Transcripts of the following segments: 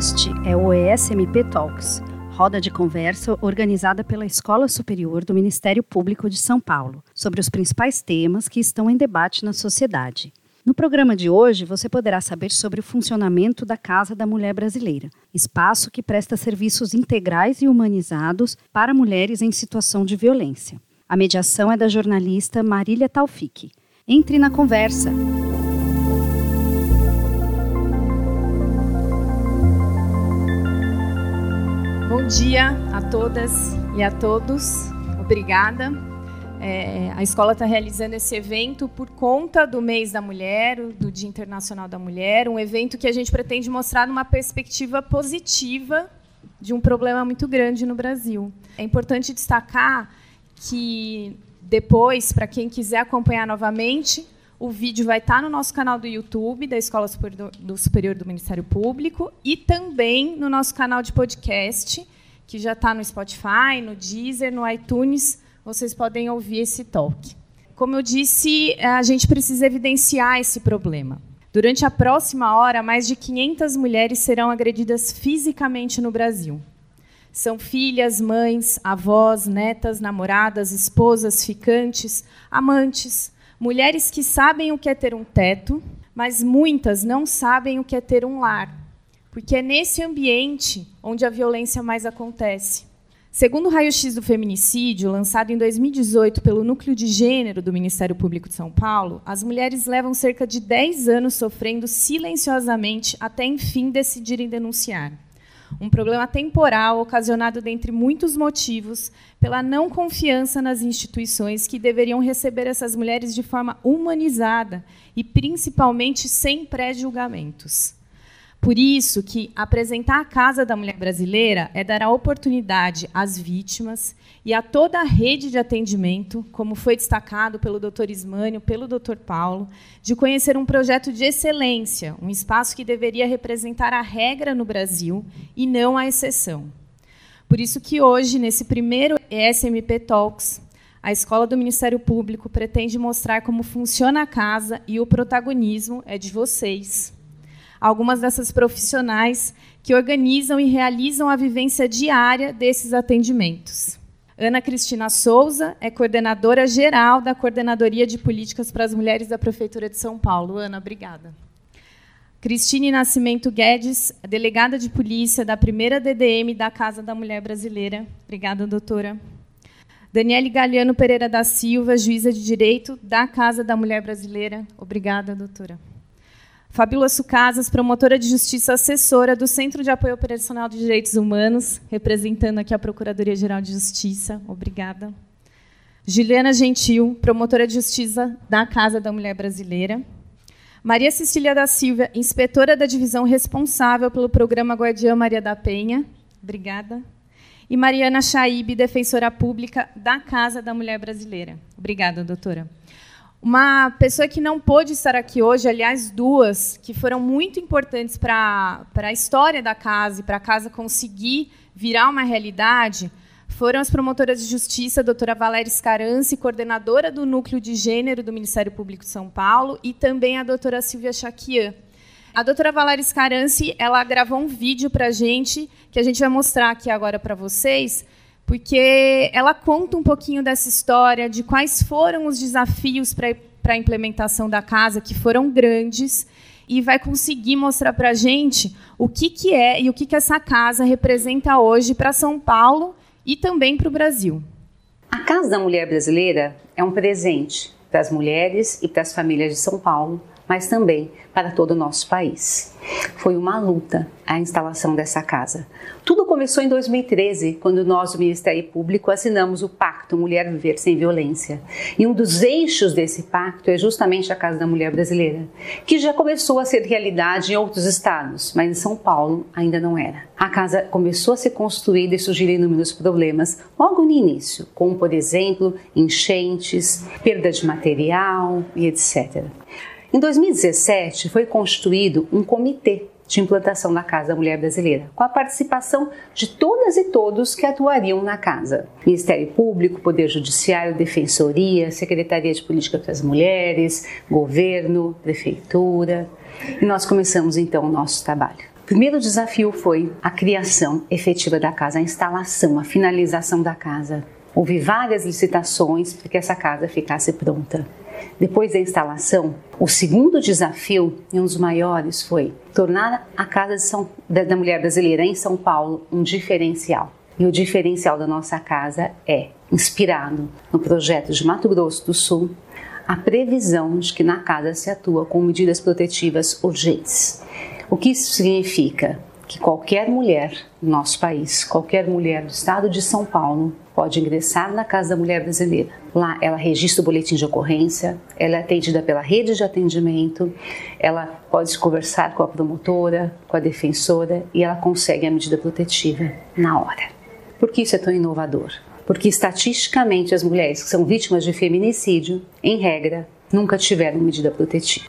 Este é o ESMP Talks, roda de conversa organizada pela Escola Superior do Ministério Público de São Paulo, sobre os principais temas que estão em debate na sociedade. No programa de hoje, você poderá saber sobre o funcionamento da Casa da Mulher Brasileira, espaço que presta serviços integrais e humanizados para mulheres em situação de violência. A mediação é da jornalista Marília Taufik. Entre na conversa. Dia a todas e a todos. Obrigada. É, a escola está realizando esse evento por conta do mês da mulher, do Dia Internacional da Mulher, um evento que a gente pretende mostrar numa perspectiva positiva de um problema muito grande no Brasil. É importante destacar que depois, para quem quiser acompanhar novamente, o vídeo vai estar no nosso canal do YouTube da Escola Superior do, Superior do Ministério Público e também no nosso canal de podcast, que já está no Spotify, no Deezer, no iTunes. Vocês podem ouvir esse talk. Como eu disse, a gente precisa evidenciar esse problema. Durante a próxima hora, mais de 500 mulheres serão agredidas fisicamente no Brasil. São filhas, mães, avós, netas, namoradas, esposas, ficantes, amantes, Mulheres que sabem o que é ter um teto, mas muitas não sabem o que é ter um lar, porque é nesse ambiente onde a violência mais acontece. Segundo o raio-x do feminicídio, lançado em 2018 pelo Núcleo de Gênero do Ministério Público de São Paulo, as mulheres levam cerca de 10 anos sofrendo silenciosamente até enfim decidirem denunciar um problema temporal ocasionado, dentre muitos motivos, pela não confiança nas instituições que deveriam receber essas mulheres de forma humanizada e, principalmente, sem pré-julgamentos. Por isso que apresentar a Casa da Mulher Brasileira é dar a oportunidade às vítimas e a toda a rede de atendimento, como foi destacado pelo Dr. Ismânio, pelo Dr. Paulo, de conhecer um projeto de excelência, um espaço que deveria representar a regra no Brasil e não a exceção. Por isso que hoje, nesse primeiro ESMP Talks, a Escola do Ministério Público pretende mostrar como funciona a casa e o protagonismo é de vocês. Algumas dessas profissionais que organizam e realizam a vivência diária desses atendimentos. Ana Cristina Souza é coordenadora geral da Coordenadoria de Políticas para as Mulheres da Prefeitura de São Paulo. Ana, obrigada. Cristine Nascimento Guedes, delegada de polícia da primeira DDM da Casa da Mulher Brasileira. Obrigada, doutora. Daniele Galiano Pereira da Silva, juíza de direito da Casa da Mulher Brasileira. Obrigada, doutora. Fabíola Sucasas, promotora de justiça assessora do Centro de Apoio Operacional de Direitos Humanos, representando aqui a Procuradoria-Geral de Justiça. Obrigada. Juliana Gentil, promotora de justiça da Casa da Mulher Brasileira. Maria Cecília da Silva, inspetora da divisão responsável pelo programa Guardiã Maria da Penha. Obrigada. E Mariana Chaib, defensora pública da Casa da Mulher Brasileira. Obrigada, doutora. Uma pessoa que não pôde estar aqui hoje, aliás, duas, que foram muito importantes para a história da casa e para a casa conseguir virar uma realidade, foram as promotoras de justiça, a doutora Valéria Scarance, coordenadora do Núcleo de Gênero do Ministério Público de São Paulo, e também a doutora Silvia Chaquian. A doutora Valéria Scarance, ela gravou um vídeo para a gente, que a gente vai mostrar aqui agora para vocês, porque ela conta um pouquinho dessa história, de quais foram os desafios para a implementação da casa, que foram grandes, e vai conseguir mostrar para a gente o que, que é e o que, que essa casa representa hoje para São Paulo e também para o Brasil. A Casa da Mulher Brasileira é um presente para as mulheres e para as famílias de São Paulo, mas também para todo o nosso país. Foi uma luta a instalação dessa casa. Tudo começou em 2013, quando nós, do Ministério Público, assinamos o Pacto Mulher Viver Sem Violência. E um dos eixos desse pacto é justamente a Casa da Mulher Brasileira, que já começou a ser realidade em outros estados, mas em São Paulo ainda não era. A casa começou a ser construída e surgiram inúmeros problemas logo no início, como, por exemplo, enchentes, perda de material e etc. Em 2017, foi constituído um comitê de implantação da Casa da Mulher Brasileira, com a participação de todas e todos que atuariam na casa: Ministério Público, Poder Judiciário, Defensoria, Secretaria de Política para as Mulheres, Governo, Prefeitura. E nós começamos então o nosso trabalho. primeiro desafio foi a criação efetiva da casa, a instalação, a finalização da casa. Houve várias licitações para que essa casa ficasse pronta. Depois da instalação, o segundo desafio, e um dos maiores, foi tornar a Casa São, da, Mulher Brasileira em São Paulo um diferencial. E o diferencial da nossa casa é inspirado no projeto de Mato Grosso do Sul, a previsão de que na casa se atua com medidas protetivas urgentes. O que isso significa? Que qualquer mulher no nosso país, qualquer mulher do estado de São Paulo, pode ingressar na Casa da Mulher Brasileira. Lá ela registra o boletim de ocorrência, ela é atendida pela rede de atendimento, ela pode conversar com a promotora, com a defensora e ela consegue a medida protetiva na hora. Por que isso é tão inovador? Porque estatisticamente as mulheres que são vítimas de feminicídio, em regra, nunca tiveram medida protetiva.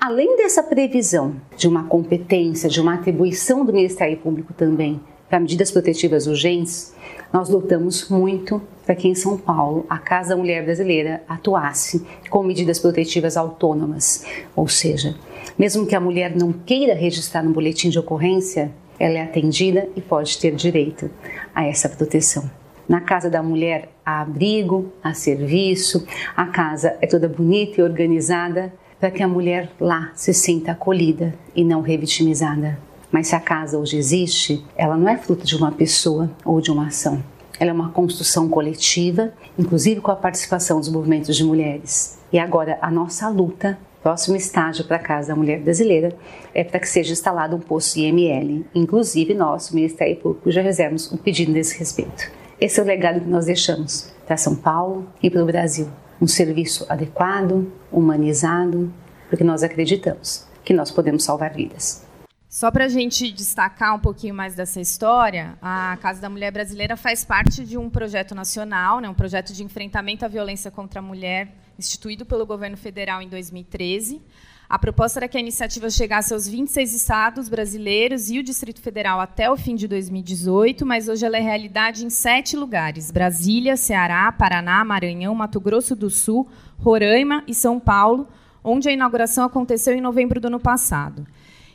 Além dessa previsão de uma competência, de uma atribuição do Ministério Público também para medidas protetivas urgentes, nós lutamos muito para que em São Paulo a Casa da Mulher Brasileira atuasse com medidas protetivas autônomas, ou seja, mesmo que a mulher não queira registrar no boletim de ocorrência, ela é atendida e pode ter direito a essa proteção. Na casa da mulher há abrigo, há serviço, a casa é toda bonita e organizada para que a mulher lá se sinta acolhida e não revitimizada. Mas se a casa hoje existe, ela não é fruto de uma pessoa ou de uma ação. Ela é uma construção coletiva, inclusive com a participação dos movimentos de mulheres. E agora a nossa luta, próximo estágio para a Casa da Mulher Brasileira, é para que seja instalado um posto IML. Inclusive nós, o Ministério Público, já fizemos um pedido nesse respeito. Esse é o legado que nós deixamos para São Paulo e para o Brasil um serviço adequado, humanizado, porque nós acreditamos que nós podemos salvar vidas. Só para a gente destacar um pouquinho mais dessa história, a Casa da Mulher Brasileira faz parte de um projeto nacional, né, um projeto de enfrentamento à violência contra a mulher, instituído pelo governo federal em 2013. A proposta era que a iniciativa chegasse aos 26 estados brasileiros e o Distrito Federal até o fim de 2018, mas hoje ela é realidade em sete lugares: Brasília, Ceará, Paraná, Maranhão, Mato Grosso do Sul, Roraima e São Paulo, onde a inauguração aconteceu em novembro do ano passado.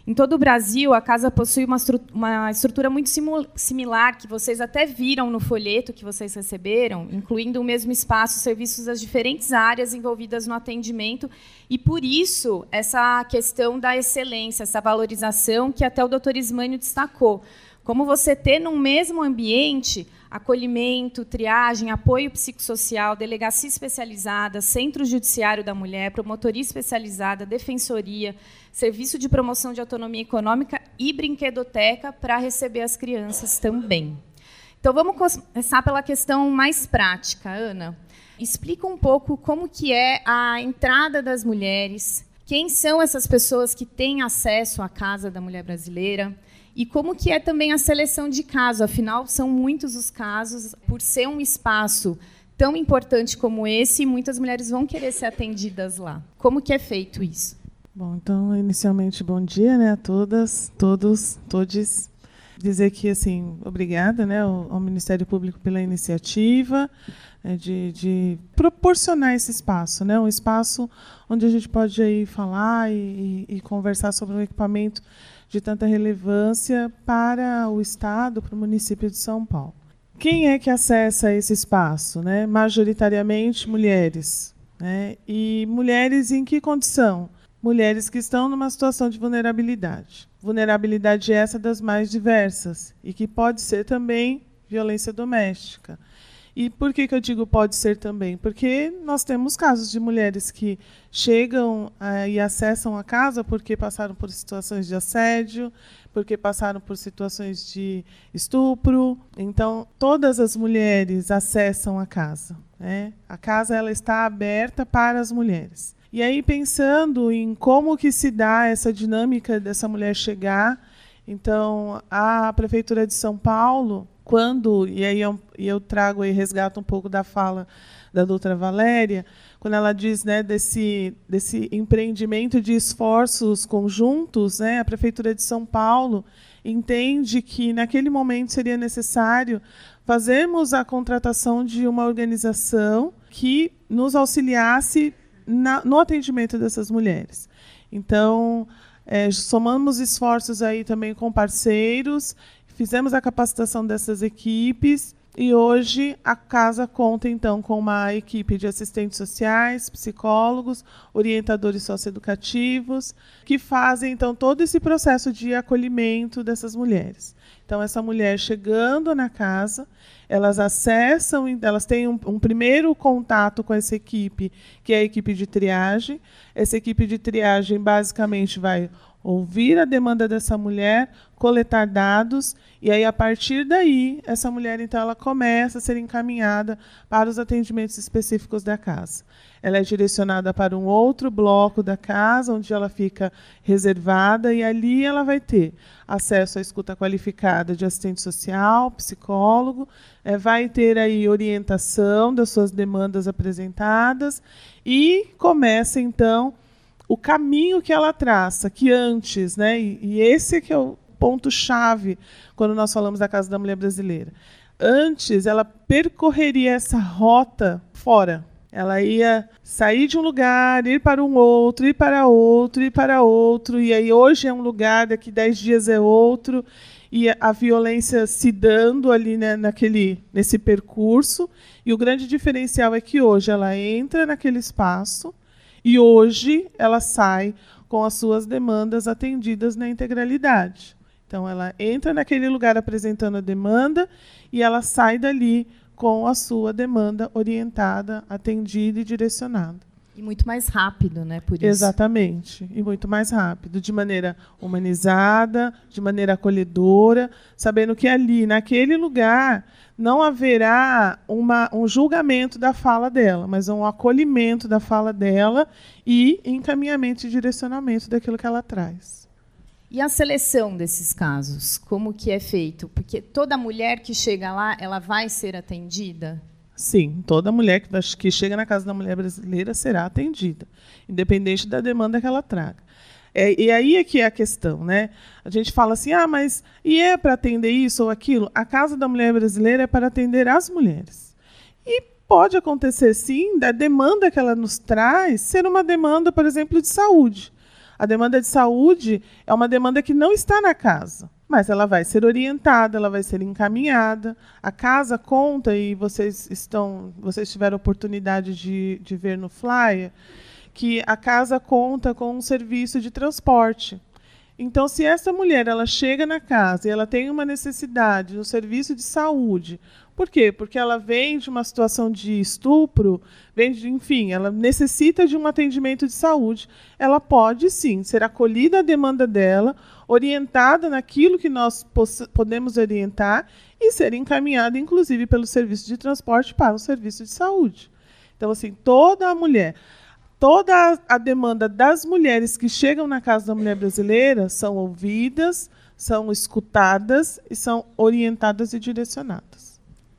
Em todo o Brasil, a casa possui uma, uma estrutura muito similar, que vocês até viram no folheto que vocês receberam, incluindo o mesmo espaço, serviços das diferentes áreas envolvidas no atendimento, e por isso essa questão da excelência, essa valorização que até o doutor Ismânio destacou. Como você ter num mesmo ambiente acolhimento, triagem, apoio psicossocial, delegacia especializada, centro judiciário da mulher, promotoria especializada, defensoria, serviço de promoção de autonomia econômica e brinquedoteca para receber as crianças também. Então vamos começar pela questão mais prática, Ana. Explica um pouco como que é a entrada das mulheres, quem são essas pessoas que têm acesso à Casa da Mulher Brasileira, e como que é também a seleção de casos? Afinal, são muitos os casos, por ser um espaço tão importante como esse, muitas mulheres vão querer ser atendidas lá. Como que é feito isso? Bom, então, inicialmente, bom dia né, a todas, todos, todes. Dizer que, assim, obrigada né, ao, Ministério Público pela iniciativa né, de, de, proporcionar esse espaço, né, um espaço onde a gente pode aí falar e, e, e conversar sobre um equipamento de tanta relevância para o Estado, para o município de São Paulo. Quem é que acessa esse espaço? Né? Majoritariamente mulheres. Né? E mulheres em que condição? Mulheres que estão numa situação de vulnerabilidade. Vulnerabilidade essa das mais diversas e que pode ser também violência doméstica. E por que, que eu digo pode ser também? Porque nós temos casos de mulheres que chegam uh, e acessam a casa porque passaram por situações de assédio, porque passaram por situações de estupro. Então, todas as mulheres acessam a casa. Né? A casa ela está aberta para as mulheres. E aí, pensando em como que se dá essa dinâmica dessa mulher chegar, então, a Prefeitura de São Paulo quando, e aí eu, eu trago e resgato um pouco da fala da doutora Valéria, quando ela diz né, desse, desse empreendimento de esforços conjuntos, né, a Prefeitura de São Paulo entende que naquele momento seria necessário fazermos a contratação de uma organização que nos auxiliasse na, no atendimento dessas mulheres. Então, é, somamos esforços aí também com parceiros, fizemos a capacitação dessas equipes e hoje a casa conta então com uma equipe de assistentes sociais, psicólogos, orientadores socioeducativos, que fazem então todo esse processo de acolhimento dessas mulheres. Então essa mulher chegando na casa, elas acessam, elas têm um, um primeiro contato com essa equipe, que é a equipe de triagem. Essa equipe de triagem basicamente vai ouvir a demanda dessa mulher, coletar dados e aí a partir daí essa mulher então ela começa a ser encaminhada para os atendimentos específicos da casa. Ela é direcionada para um outro bloco da casa onde ela fica reservada e ali ela vai ter acesso à escuta qualificada de assistente social, psicólogo, é, vai ter aí orientação das suas demandas apresentadas e começa então o caminho que ela traça, que antes, né, e, e esse que é o ponto-chave quando nós falamos da Casa da Mulher Brasileira. Antes, ela percorreria essa rota fora. Ela ia sair de um lugar, ir para um outro, ir para outro, ir para outro, e aí hoje é um lugar, daqui dez dias é outro, e a violência se dando ali né, naquele, nesse percurso. E o grande diferencial é que hoje ela entra naquele espaço, e hoje ela sai com as suas demandas atendidas na integralidade. Então, ela entra naquele lugar apresentando a demanda e ela sai dali com a sua demanda orientada, atendida e direcionada. E muito mais rápido, né? Por isso. Exatamente. E muito mais rápido, de maneira humanizada, de maneira acolhedora, sabendo que ali, naquele lugar, não haverá uma, um julgamento da fala dela, mas um acolhimento da fala dela e encaminhamento e direcionamento daquilo que ela traz. E a seleção desses casos, como que é feito? Porque toda mulher que chega lá, ela vai ser atendida? Sim, toda mulher que, que chega na casa da mulher brasileira será atendida, independente da demanda que ela traga. É, e aí é que é a questão, né? A gente fala assim, ah, mas e é para atender isso ou aquilo? A Casa da Mulher Brasileira é para atender as mulheres. E pode acontecer, sim, da demanda que ela nos traz ser uma demanda, por exemplo, de saúde. A demanda de saúde é uma demanda que não está na casa, mas ela vai ser orientada, ela vai ser encaminhada. A casa conta, e vocês estão, vocês tiveram oportunidade de, de ver no flyer, que a casa conta com um serviço de transporte. Então, se essa mulher ela chega na casa e ela tem uma necessidade no serviço de saúde, por quê? Porque ela vem de uma situação de estupro, vem de, enfim, ela necessita de um atendimento de saúde, ela pode sim ser acolhida à demanda dela, orientada naquilo que nós podemos orientar e ser encaminhada, inclusive, pelo serviço de transporte para o serviço de saúde. Então, assim, toda mulher toda a demanda das mulheres que chegam na Casa da Mulher Brasileira são ouvidas, são escutadas e são orientadas e direcionadas.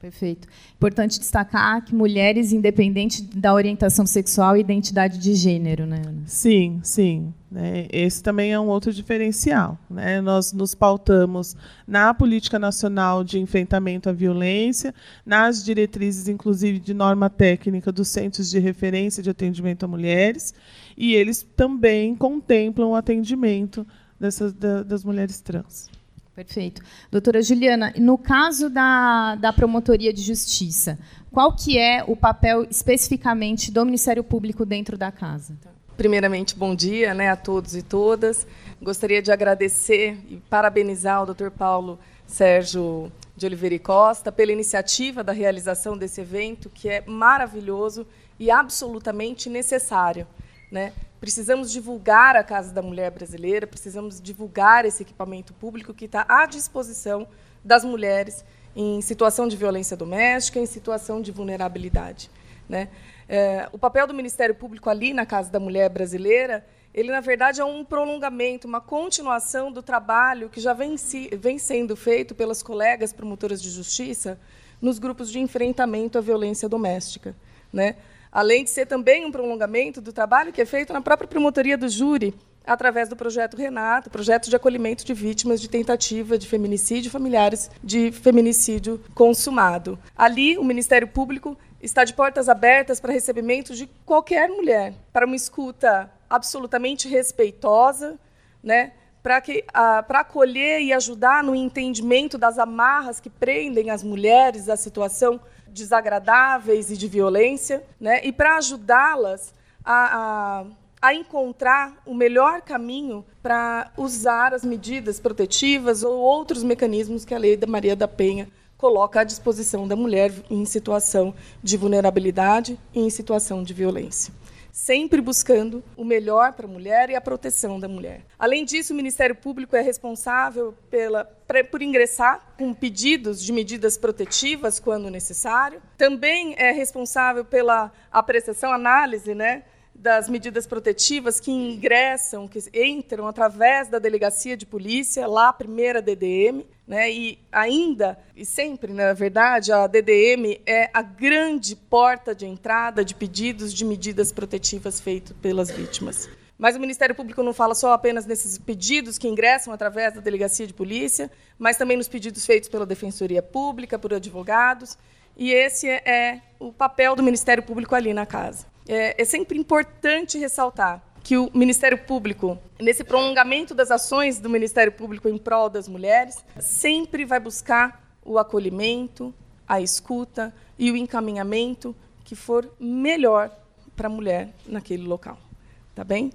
Perfeito. Importante destacar que mulheres, independente da orientação sexual e identidade de gênero, né? Sim, sim. Né? Esse também é um outro diferencial. Né? Nós nos pautamos na política nacional de enfrentamento à violência, nas diretrizes, inclusive, de norma técnica dos centros de referência de atendimento a mulheres, e eles também contemplam o atendimento dessas, das mulheres trans. Perfeito. Doutora Juliana, no caso da, da promotoria de justiça, qual que é o papel especificamente do Ministério Público dentro da casa? Primeiramente, bom dia né, a todos e todas. Gostaria de agradecer e parabenizar o doutor Paulo Sérgio de Oliveira e Costa pela iniciativa da realização desse evento, que é maravilhoso e absolutamente necessário. Né? Precisamos divulgar a Casa da Mulher Brasileira, precisamos divulgar esse equipamento público que está à disposição das mulheres em situação de violência doméstica, em situação de vulnerabilidade. Né? É, o papel do Ministério Público ali na Casa da Mulher Brasileira, ele na verdade é um prolongamento, uma continuação do trabalho que já vem, si, vem sendo feito pelas colegas promotoras de justiça nos grupos de enfrentamento à violência doméstica. Né? Além de ser também um prolongamento do trabalho que é feito na própria promotoria do júri, através do projeto Renato, projeto de acolhimento de vítimas de tentativa de feminicídio, familiares de feminicídio consumado. Ali, o Ministério Público está de portas abertas para recebimento de qualquer mulher, para uma escuta absolutamente respeitosa, né, para acolher e ajudar no entendimento das amarras que prendem as mulheres à situação desagradáveis e de violência, né, e para ajudá-las a, a a encontrar o melhor caminho para usar as medidas protetivas ou outros mecanismos que a Lei da Maria da Penha coloca à disposição da mulher em situação de vulnerabilidade e em situação de violência. Sempre buscando o melhor para a mulher e a proteção da mulher. Além disso, o Ministério Público é responsável pela, por ingressar com pedidos de medidas protetivas quando necessário. Também é responsável pela apreciação, análise né, das medidas protetivas que ingressam, que entram através da delegacia de polícia, lá a primeira DDM, né? E ainda e sempre, na verdade, a DDM é a grande porta de entrada de pedidos de medidas protetivas feitos pelas vítimas. Mas o Ministério Público não fala só apenas nesses pedidos que ingressam através da delegacia de polícia, mas também nos pedidos feitos pela Defensoria Pública, por advogados. E esse é o papel do Ministério Público ali na casa é, é sempre importante ressaltar que o Ministério Público, nesse prolongamento das ações do Ministério Público em prol das mulheres, sempre vai buscar o acolhimento, a escuta e o encaminhamento que for melhor para a mulher naquele local. Tá bem?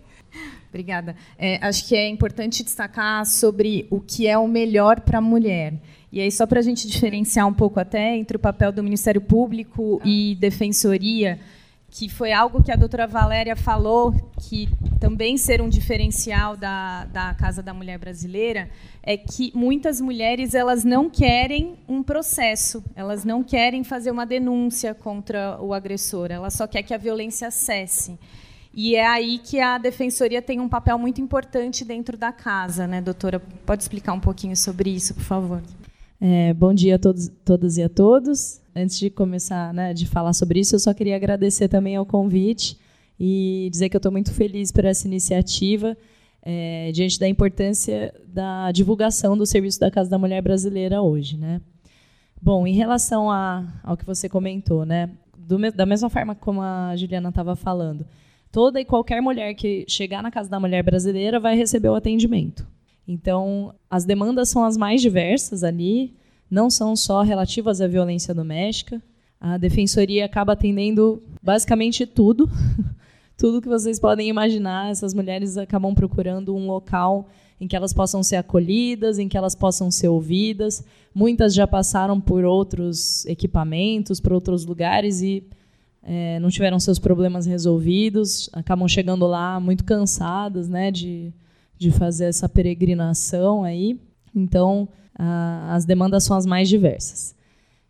Obrigada. É, acho que é importante destacar sobre o que é o melhor para a mulher. E aí, só para a gente diferenciar um pouco até entre o papel do Ministério Público e Defensoria, que foi algo que a doutora Valéria falou, que também ser um diferencial da, da Casa da Mulher Brasileira, é que muitas mulheres elas não querem um processo, elas não querem fazer uma denúncia contra o agressor, ela só quer que a violência cesse. E é aí que a defensoria tem um papel muito importante dentro da casa, né, doutora? Pode explicar um pouquinho sobre isso, por favor? É, bom dia a todos, todas e a todos. Antes de começar, né, de falar sobre isso, eu só queria agradecer também ao convite e dizer que eu estou muito feliz por essa iniciativa, é, diante da importância da divulgação do serviço da Casa da Mulher Brasileira hoje, né? Bom, em relação a, ao que você comentou, né, do, da mesma forma como a Juliana estava falando, toda e qualquer mulher que chegar na Casa da Mulher Brasileira vai receber o atendimento. Então, as demandas são as mais diversas ali, não são só relativas à violência doméstica. A defensoria acaba atendendo basicamente tudo. tudo que vocês podem imaginar. Essas mulheres acabam procurando um local em que elas possam ser acolhidas, em que elas possam ser ouvidas. Muitas já passaram por outros equipamentos, por outros lugares e é, não tiveram seus problemas resolvidos, acabam chegando lá muito cansadas né, de, de fazer essa peregrinação aí. Então, a, as demandas são as mais diversas.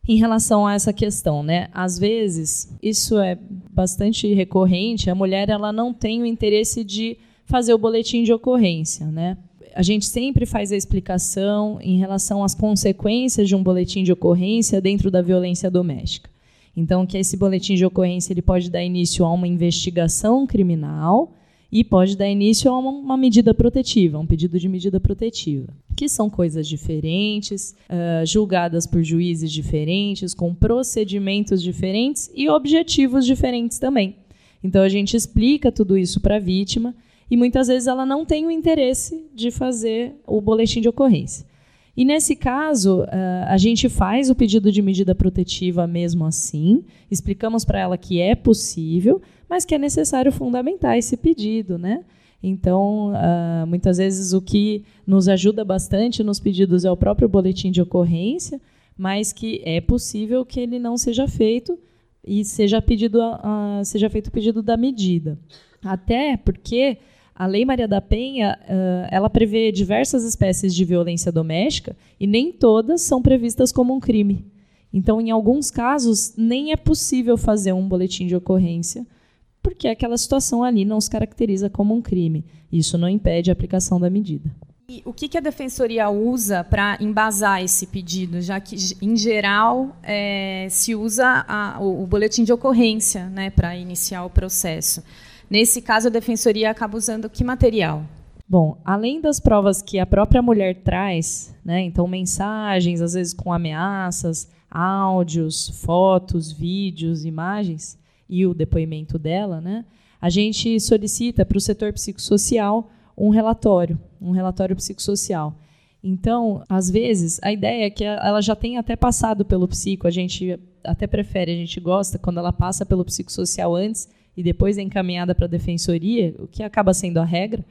Em relação a essa questão, né? Às vezes, isso é bastante recorrente, a mulher ela não tem o interesse de fazer o boletim de ocorrência, né? A gente sempre faz a explicação em relação às consequências de um boletim de ocorrência dentro da violência doméstica. Então, que esse boletim de ocorrência ele pode dar início a uma investigação criminal, e pode dar início a uma, medida protetiva, um pedido de medida protetiva, que são coisas diferentes, uh, julgadas por juízes diferentes, com procedimentos diferentes e objetivos diferentes também. Então a gente explica tudo isso para a vítima e muitas vezes ela não tem o interesse de fazer o boletim de ocorrência. E nesse caso, a gente faz o pedido de medida protetiva mesmo assim, explicamos para ela que é possível, mas que é necessário fundamentar esse pedido, né? Então, muitas vezes o que nos ajuda bastante nos pedidos é o próprio boletim de ocorrência, mas que é possível que ele não seja feito e seja, pedido, seja feito o pedido da medida. Até porque a Lei Maria da Penha, uh, ela prevê diversas espécies de violência doméstica e nem todas são previstas como um crime. Então, em alguns casos, nem é possível fazer um boletim de ocorrência, porque aquela situação ali não se caracteriza como um crime. Isso não impede a aplicação da medida. E o que, a defensoria usa para embasar esse pedido, já que, em geral, é, se usa a, o, o, boletim de ocorrência né, para iniciar o processo? Nesse caso, a defensoria acaba usando que material? Bom, além das provas que a própria mulher traz, né, então mensagens, às vezes com ameaças, áudios, fotos, vídeos, imagens e o depoimento dela, né, a gente solicita para o setor psicossocial um relatório, um relatório psicossocial. Então, às vezes, a ideia é que ela já tenha até passado pelo psico, a gente até prefere, a gente gosta quando ela passa pelo psicossocial antes e depois é encaminhada para a defensoria, o que acaba sendo a regra,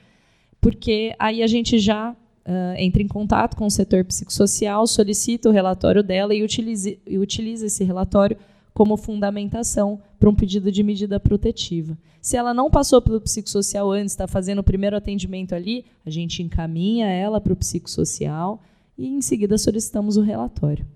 porque aí a gente já uh, entra em contato com o setor psicossocial, solicita o relatório dela e utiliza, e utiliza esse relatório como fundamentação para um pedido de medida protetiva. Se ela não passou pelo psicossocial antes, está fazendo o primeiro atendimento ali, a gente encaminha ela para o psicossocial e em seguida solicitamos o relatório.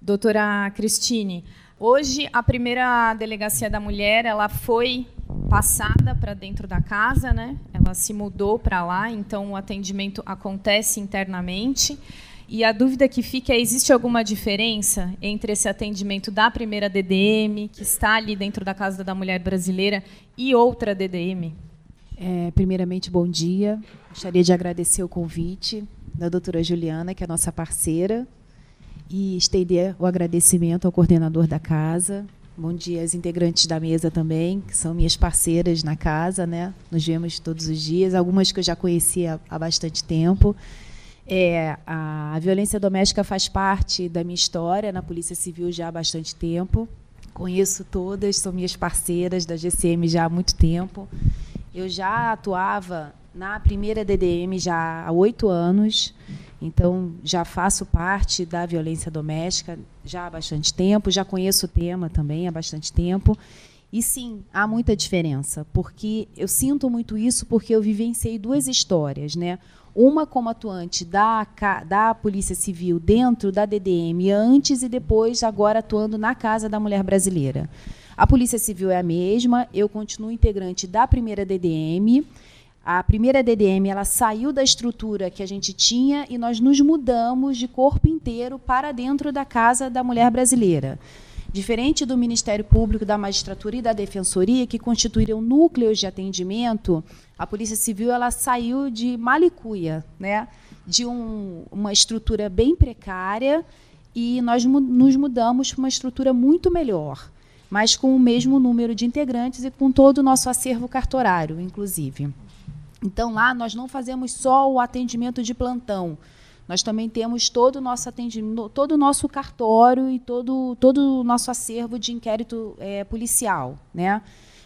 Doutora Cristine, hoje a primeira delegacia da mulher ela foi passada para dentro da casa, né? Ela se mudou para lá, então o atendimento acontece internamente. E a dúvida que fica é: existe alguma diferença entre esse atendimento da primeira DDM, que está ali dentro da Casa da Mulher Brasileira, e outra DDM? É, primeiramente, bom dia. Gostaria de agradecer o convite da doutora Juliana, que é nossa parceira, e estender o agradecimento ao coordenador da casa. Bom dia aos integrantes da mesa também, que são minhas parceiras na casa, né? Nos vemos todos os dias, algumas que eu já conhecia há bastante tempo. É, a, a violência doméstica faz parte da minha história na Polícia Civil já há bastante tempo. Conheço todas, são minhas parceiras da GCM já há muito tempo. Eu já atuava na primeira DDM já há oito anos, então já faço parte da violência doméstica já há bastante tempo, já conheço o tema também há bastante tempo. E sim, há muita diferença, porque eu sinto muito isso porque eu vivenciei duas histórias, né? Uma como atuante da, da Polícia Civil dentro da DDM, antes e depois, agora atuando na Casa da Mulher Brasileira. A Polícia Civil é a mesma, eu continuo integrante da primeira DDM. A primeira DDM ela saiu da estrutura que a gente tinha e nós nos mudamos de corpo inteiro para dentro da Casa da Mulher Brasileira. Diferente do Ministério Público, da Magistratura e da Defensoria, que constituíram núcleos de atendimento, a Polícia Civil ela saiu de malicuia, né? de um, uma estrutura bem precária, e nós nos mudamos para uma estrutura muito melhor, mas com o mesmo número de integrantes e com todo o nosso acervo cartorário, inclusive. Então, lá nós não fazemos só o atendimento de plantão, nós também temos todo o nosso atendimento, todo o nosso cartório e todo, todo o nosso acervo de inquérito é, policial. Né?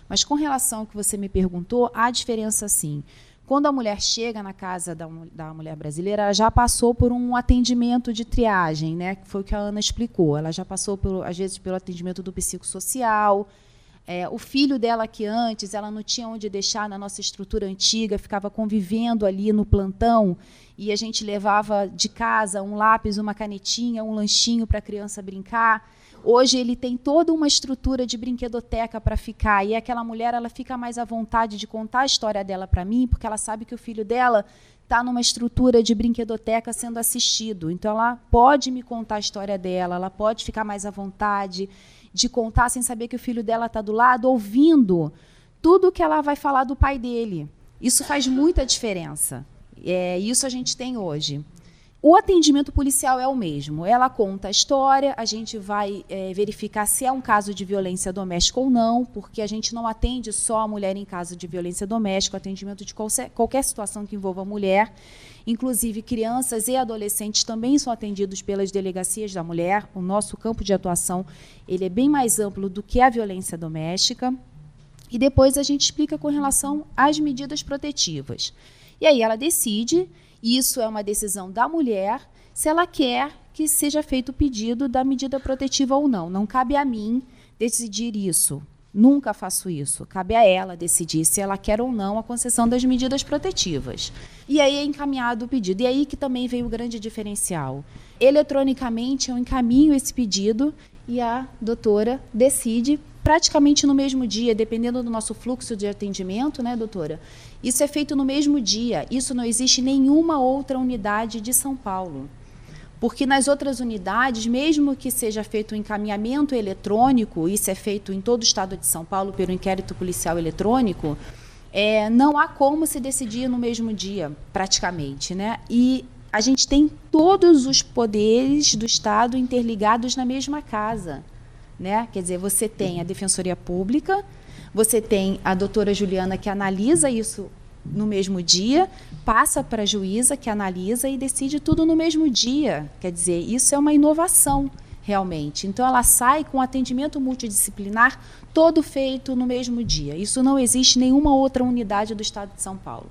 Mas com relação ao que você me perguntou, há diferença sim. Quando a mulher chega na casa da, da mulher brasileira, ela já passou por um atendimento de triagem, né? que foi o que a Ana explicou. Ela já passou, por, às vezes, pelo atendimento do psicossocial, é, o filho dela que antes ela não tinha onde deixar na nossa estrutura antiga, ficava convivendo ali no plantão e a gente levava de casa um lápis, uma canetinha, um lanchinho para a criança brincar. Hoje ele tem toda uma estrutura de brinquedoteca para ficar e aquela mulher ela fica mais à vontade de contar a história dela para mim, porque ela sabe que o filho dela está numa estrutura de brinquedoteca sendo assistido. Então ela pode me contar a história dela, ela pode ficar mais à vontade de contar sem saber que o filho dela está do lado, ouvindo tudo que ela vai falar do pai dele. Isso faz muita diferença. É, isso a gente tem hoje. O atendimento policial é o mesmo. Ela conta a história, a gente vai é, verificar se é um caso de violência doméstica ou não, porque a gente não atende só a mulher em caso de violência doméstica, atendimento de qualquer, situação que envolva a mulher. Inclusive, crianças e adolescentes também são atendidos pelas delegacias da mulher. O nosso campo de atuação ele é bem mais amplo do que a violência doméstica. E depois a gente explica com relação às medidas protetivas. E aí ela decide isso é uma decisão da mulher se ela quer que seja feito o pedido da medida protetiva ou não. Não cabe a mim decidir isso. Nunca faço isso. Cabe a ela decidir se ela quer ou não a concessão das medidas protetivas. E aí é encaminhado o pedido. E aí que também veio o grande diferencial. Eletronicamente eu encaminho esse pedido e a doutora decide praticamente no mesmo dia, dependendo do nosso fluxo de atendimento, né, doutora? Isso é feito no mesmo dia. Isso não existe em nenhuma outra unidade de São Paulo. Porque nas outras unidades, mesmo que seja feito o um encaminhamento eletrônico, isso é feito em todo o estado de São Paulo pelo inquérito policial eletrônico, é, não há como se decidir no mesmo dia, praticamente. Né? E a gente tem todos os poderes do Estado interligados na mesma casa. Né? Quer dizer, você tem a Defensoria Pública, você tem a doutora Juliana que analisa isso no mesmo dia, passa para a juíza que analisa e decide tudo no mesmo dia. Quer dizer, isso é uma inovação realmente. Então ela sai com atendimento multidisciplinar todo feito no mesmo dia. Isso não existe em nenhuma outra unidade do estado de São Paulo.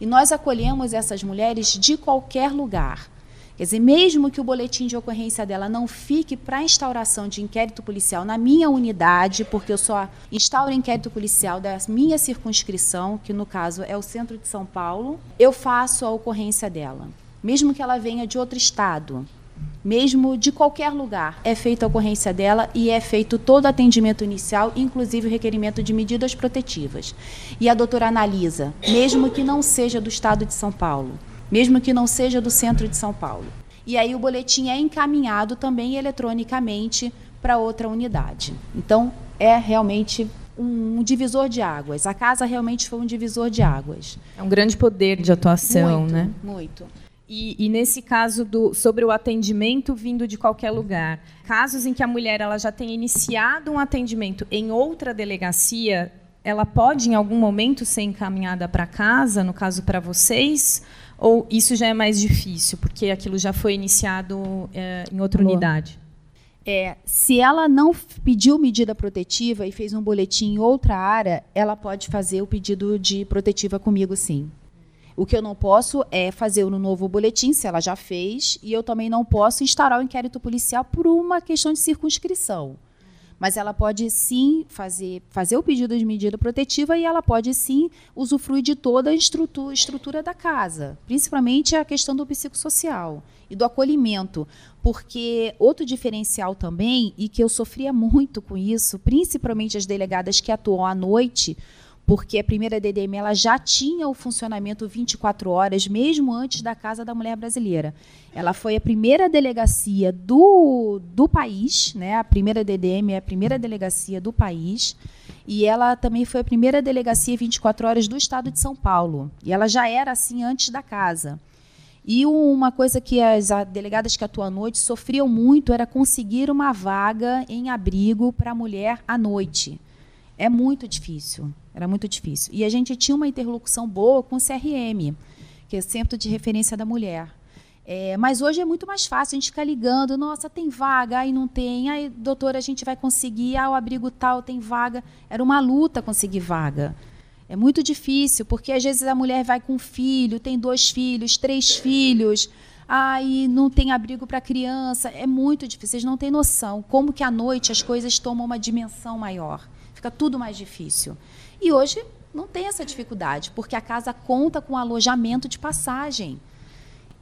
E nós acolhemos essas mulheres de qualquer lugar. Quer dizer, mesmo que o boletim de ocorrência dela não fique para instauração de inquérito policial na minha unidade, porque eu só instauro inquérito policial da minha circunscrição, que no caso é o centro de São Paulo, eu faço a ocorrência dela. Mesmo que ela venha de outro estado, mesmo de qualquer lugar, é feita a ocorrência dela e é feito todo o atendimento inicial, inclusive o requerimento de medidas protetivas. E a doutora analisa, mesmo que não seja do estado de São Paulo, mesmo que não seja do centro de São Paulo. E aí o boletim é encaminhado também eletronicamente para outra unidade. Então, é realmente um divisor de águas. A casa realmente foi um divisor de águas. É um grande poder de atuação, muito, né? Muito. E, e, nesse caso do, sobre o atendimento vindo de qualquer lugar, casos em que a mulher ela já tem iniciado um atendimento em outra delegacia, ela pode em algum momento ser encaminhada para casa, no caso para vocês, ou isso já é mais difícil porque aquilo já foi iniciado é, em outra unidade? É, se ela não pediu medida protetiva e fez um boletim em outra área, ela pode fazer o pedido de protetiva comigo, sim. O que eu não posso é fazer no novo boletim, se ela já fez, e eu também não posso instaurar o inquérito policial por uma questão de circunscrição. Mas ela pode sim fazer, fazer o pedido de medida protetiva e ela pode sim usufruir de toda a estrutura, estrutura da casa, principalmente a questão do psicossocial e do acolhimento. Porque outro diferencial também, e que eu sofria muito com isso, principalmente as delegadas que atuam à noite, porque a primeira DDM ela já tinha o funcionamento 24 horas, mesmo antes da Casa da Mulher Brasileira. Ela foi a primeira delegacia do, do país, né? a primeira DDM é a primeira delegacia do país, e ela também foi a primeira delegacia 24 horas do estado de São Paulo. E ela já era assim antes da casa. E uma coisa que as delegadas que atuam à noite sofriam muito era conseguir uma vaga em abrigo para a mulher à noite. É muito difícil. Era muito difícil. E a gente tinha uma interlocução boa com o CRM, que é o Centro de Referência da Mulher. É, mas hoje é muito mais fácil a gente ficar ligando, nossa, tem vaga, aí não tem, aí, doutora, a gente vai conseguir, ah, o abrigo tal tem vaga. Era uma luta conseguir vaga. É muito difícil, porque às vezes a mulher vai com um filho, tem dois filhos, três filhos, aí não tem abrigo para criança. É muito difícil, vocês não têm noção como que à noite as coisas tomam uma dimensão maior. Fica tudo mais difícil. E hoje não tem essa dificuldade, porque a casa conta com alojamento de passagem.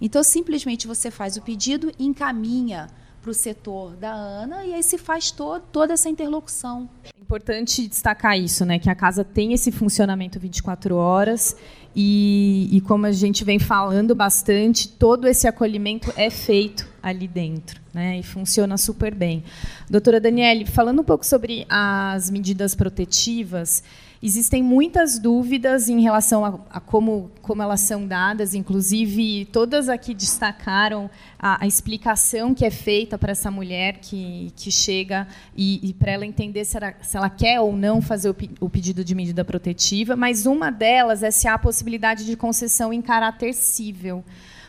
Então, simplesmente você faz o pedido encaminha para o setor da ANA e aí se faz to toda essa interlocução. É importante destacar isso, né? Que a casa tem esse funcionamento 24 horas e, e, como a gente vem falando bastante, todo esse acolhimento é feito ali dentro, né? E funciona super bem. Doutora Daniele, falando um pouco sobre as medidas protetivas, Existem muitas dúvidas em relação a, a, como, como elas são dadas, inclusive todas aqui destacaram a, a explicação que é feita para essa mulher que, que chega e, e para ela entender se ela, se ela, quer ou não fazer o, o pedido de medida protetiva, mas uma delas é se há a possibilidade de concessão em caráter cível.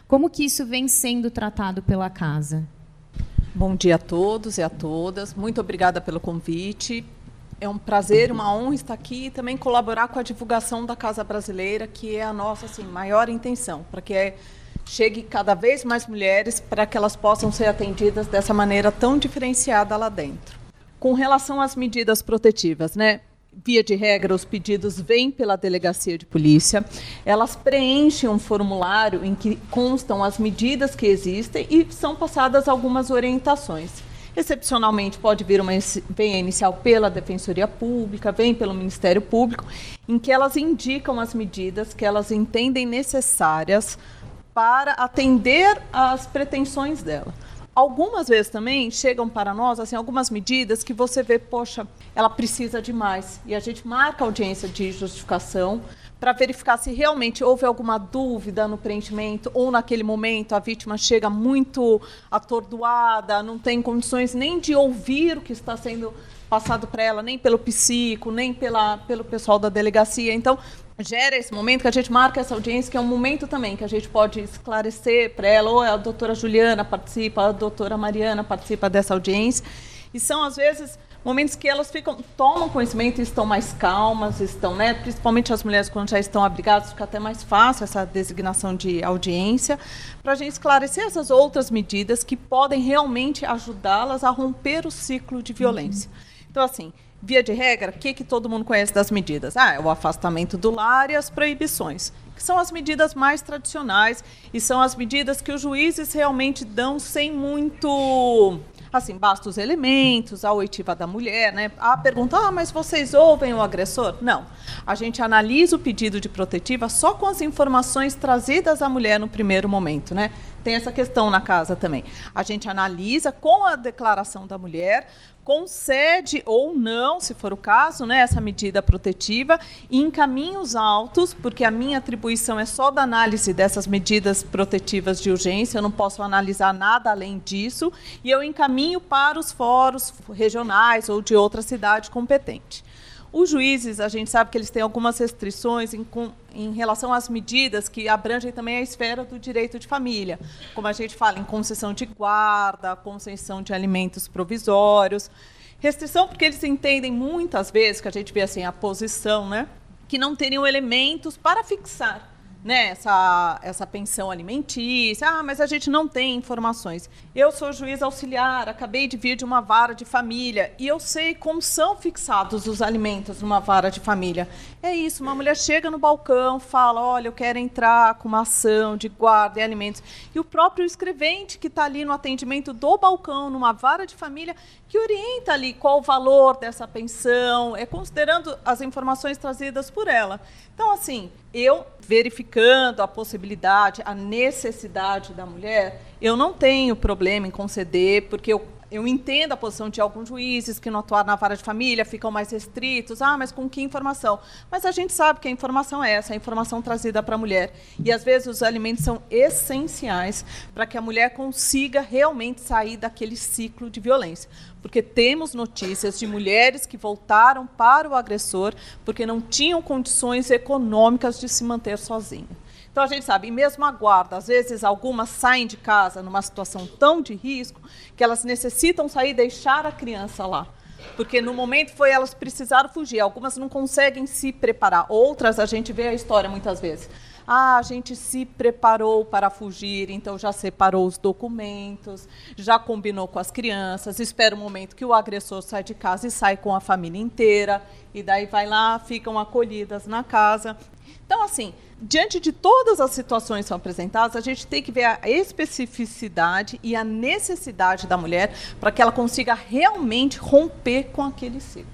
Como que isso vem sendo tratado pela casa? Bom dia a todos e a todas. Muito obrigada pelo convite é um prazer, uma honra estar aqui e também colaborar com a divulgação da Casa Brasileira, que é a nossa assim, maior intenção, para que é, chegue cada vez mais mulheres, para que elas possam ser atendidas dessa maneira tão diferenciada lá dentro. Com relação às medidas protetivas, né? Via de regra, os pedidos vêm pela delegacia de polícia, elas preenchem um formulário em que constam as medidas que existem e são passadas algumas orientações. Excepcionalmente, pode vir uma vem inicial pela Defensoria Pública, vem pelo Ministério Público, em que elas indicam as medidas que elas entendem necessárias para atender às pretensões dela. Algumas vezes também chegam para nós assim algumas medidas que você vê, poxa, ela precisa de mais e a gente marca audiência de justificação para verificar se realmente houve alguma dúvida no preenchimento ou naquele momento a vítima chega muito atordoada, não tem condições nem de ouvir o que está sendo passado para ela, nem pelo psico, nem pela, pelo pessoal da delegacia. Então, gera esse momento que a gente marca essa audiência, que é um momento também que a gente pode esclarecer para ela, ou a doutora Juliana participa, a doutora Mariana participa dessa audiência. E são, às vezes, momentos que elas ficam, tomam conhecimento e estão mais calmas, estão, né, principalmente as mulheres quando já estão abrigadas, fica até mais fácil essa designação de audiência, para a gente esclarecer essas outras medidas que podem realmente ajudá-las a romper o ciclo de violência. Então, assim, via de regra, o que, que todo mundo conhece das medidas? Ah, é o afastamento do lar e as proibições, são as medidas mais tradicionais e são as medidas que os juízes realmente dão sem muito assim, basta os elementos, a oitiva da mulher, né? A pergunta, ah, mas vocês ouvem o agressor? Não. A gente analisa o pedido de protetiva só com as informações trazidas à mulher no primeiro momento, né? Tem essa questão na casa também. A gente analisa com a declaração da mulher concede ou não, se for o caso, né, essa medida protetiva e em caminhos altos, porque a minha atribuição é só da análise dessas medidas protetivas de urgência, eu não posso analisar nada além disso, e eu encaminho para os fóruns regionais ou de outra cidade competente. Os juízes, a gente sabe que eles têm algumas restrições em, em, relação às medidas que abrangem também a esfera do direito de família, como a gente fala em concessão de guarda, concessão de alimentos provisórios. Restrição porque eles entendem muitas vezes, que a gente vê assim a posição, né, que não teriam elementos para fixar né, essa, essa pensão alimentícia. Ah, mas a gente não tem informações. Eu sou juiz auxiliar, acabei de vir de uma vara de família e eu sei como são fixados os alimentos numa vara de família. É isso, uma mulher chega no balcão, fala: olha, eu quero entrar com uma ação de guarda e alimentos. E o próprio escrevente que está ali no atendimento do balcão, numa vara de família, que orienta ali qual o valor dessa pensão, é considerando as informações trazidas por ela. Então, assim, eu verificando a possibilidade, a necessidade da mulher, eu não tenho problema em conceder, porque eu eu entendo a posição de alguns juízes que não atuaram na vara de família, ficam mais restritos. Ah, mas com que informação? Mas a gente sabe que a informação é essa, a informação trazida para a mulher. E às vezes os alimentos são essenciais para que a mulher consiga realmente sair daquele ciclo de violência. Porque temos notícias de mulheres que voltaram para o agressor porque não tinham condições econômicas de se manter sozinhas. Então a gente sabe, e mesmo a guarda, às vezes algumas saem de casa numa situação tão de risco que elas necessitam sair e deixar a criança lá. Porque no momento foi elas precisaram fugir. Algumas não conseguem se preparar. Outras a gente vê a história muitas vezes. Ah, a gente se preparou para fugir, então já separou os documentos, já combinou com as crianças, espera o momento que o agressor sai de casa e sai com a família inteira, e daí vai lá, ficam acolhidas na casa. Então, assim, diante de todas as situações que são apresentadas, a gente tem que ver a especificidade e a necessidade da mulher para que ela consiga realmente romper com aquele ciclo.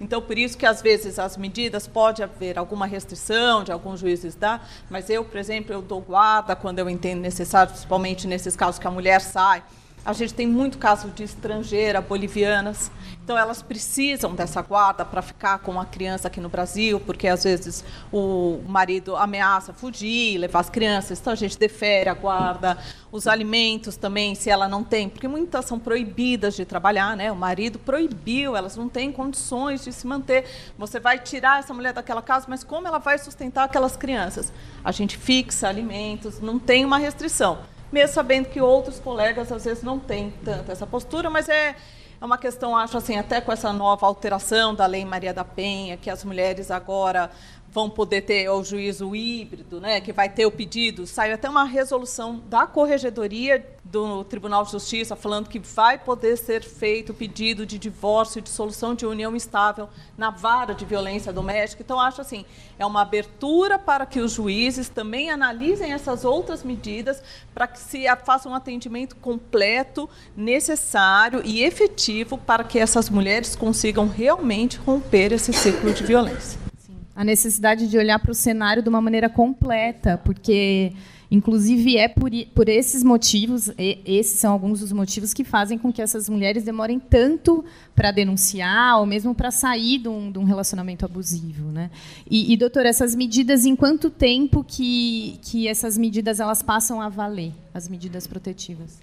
Então, por isso que às vezes as medidas pode haver alguma restrição de alguns juízes dar, mas eu, por exemplo, eu dou guarda quando eu entendo necessário, principalmente nesses casos que a mulher sai a gente tem muito caso de estrangeira, bolivianas. Então, elas precisam dessa guarda para ficar com a criança aqui no Brasil, porque às vezes o marido ameaça fugir, levar as crianças. Então, a gente defere a guarda. Os alimentos também, se ela não tem, porque muitas são proibidas de trabalhar, né? O marido proibiu, elas não têm condições de se manter. Você vai tirar essa mulher daquela casa, mas como ela vai sustentar aquelas crianças? A gente fixa alimentos, não tem uma restrição mesmo sabendo que outros colegas às vezes não têm tanto essa postura, mas é, é uma questão, acho assim, até com essa nova alteração da Lei Maria da Penha, que as mulheres agora vão poder ter o juízo híbrido, né, que vai ter o pedido. Saiu até uma resolução da Corregedoria do Tribunal de Justiça falando que vai poder ser feito o pedido de divórcio e de solução de união estável na vara de violência doméstica. Então, acho assim, é uma abertura para que os juízes também analisem essas outras medidas para que se faça um atendimento completo, necessário e efetivo para que essas mulheres consigam realmente romper esse ciclo de violência a necessidade de olhar para o cenário de uma maneira completa, porque, inclusive, é por, por esses motivos, esses são alguns dos motivos que fazem com que essas mulheres demorem tanto para denunciar ou mesmo para sair de um, de um, relacionamento abusivo. Né? E, e, doutora, essas medidas, em quanto tempo que, que essas medidas elas passam a valer, as medidas protetivas?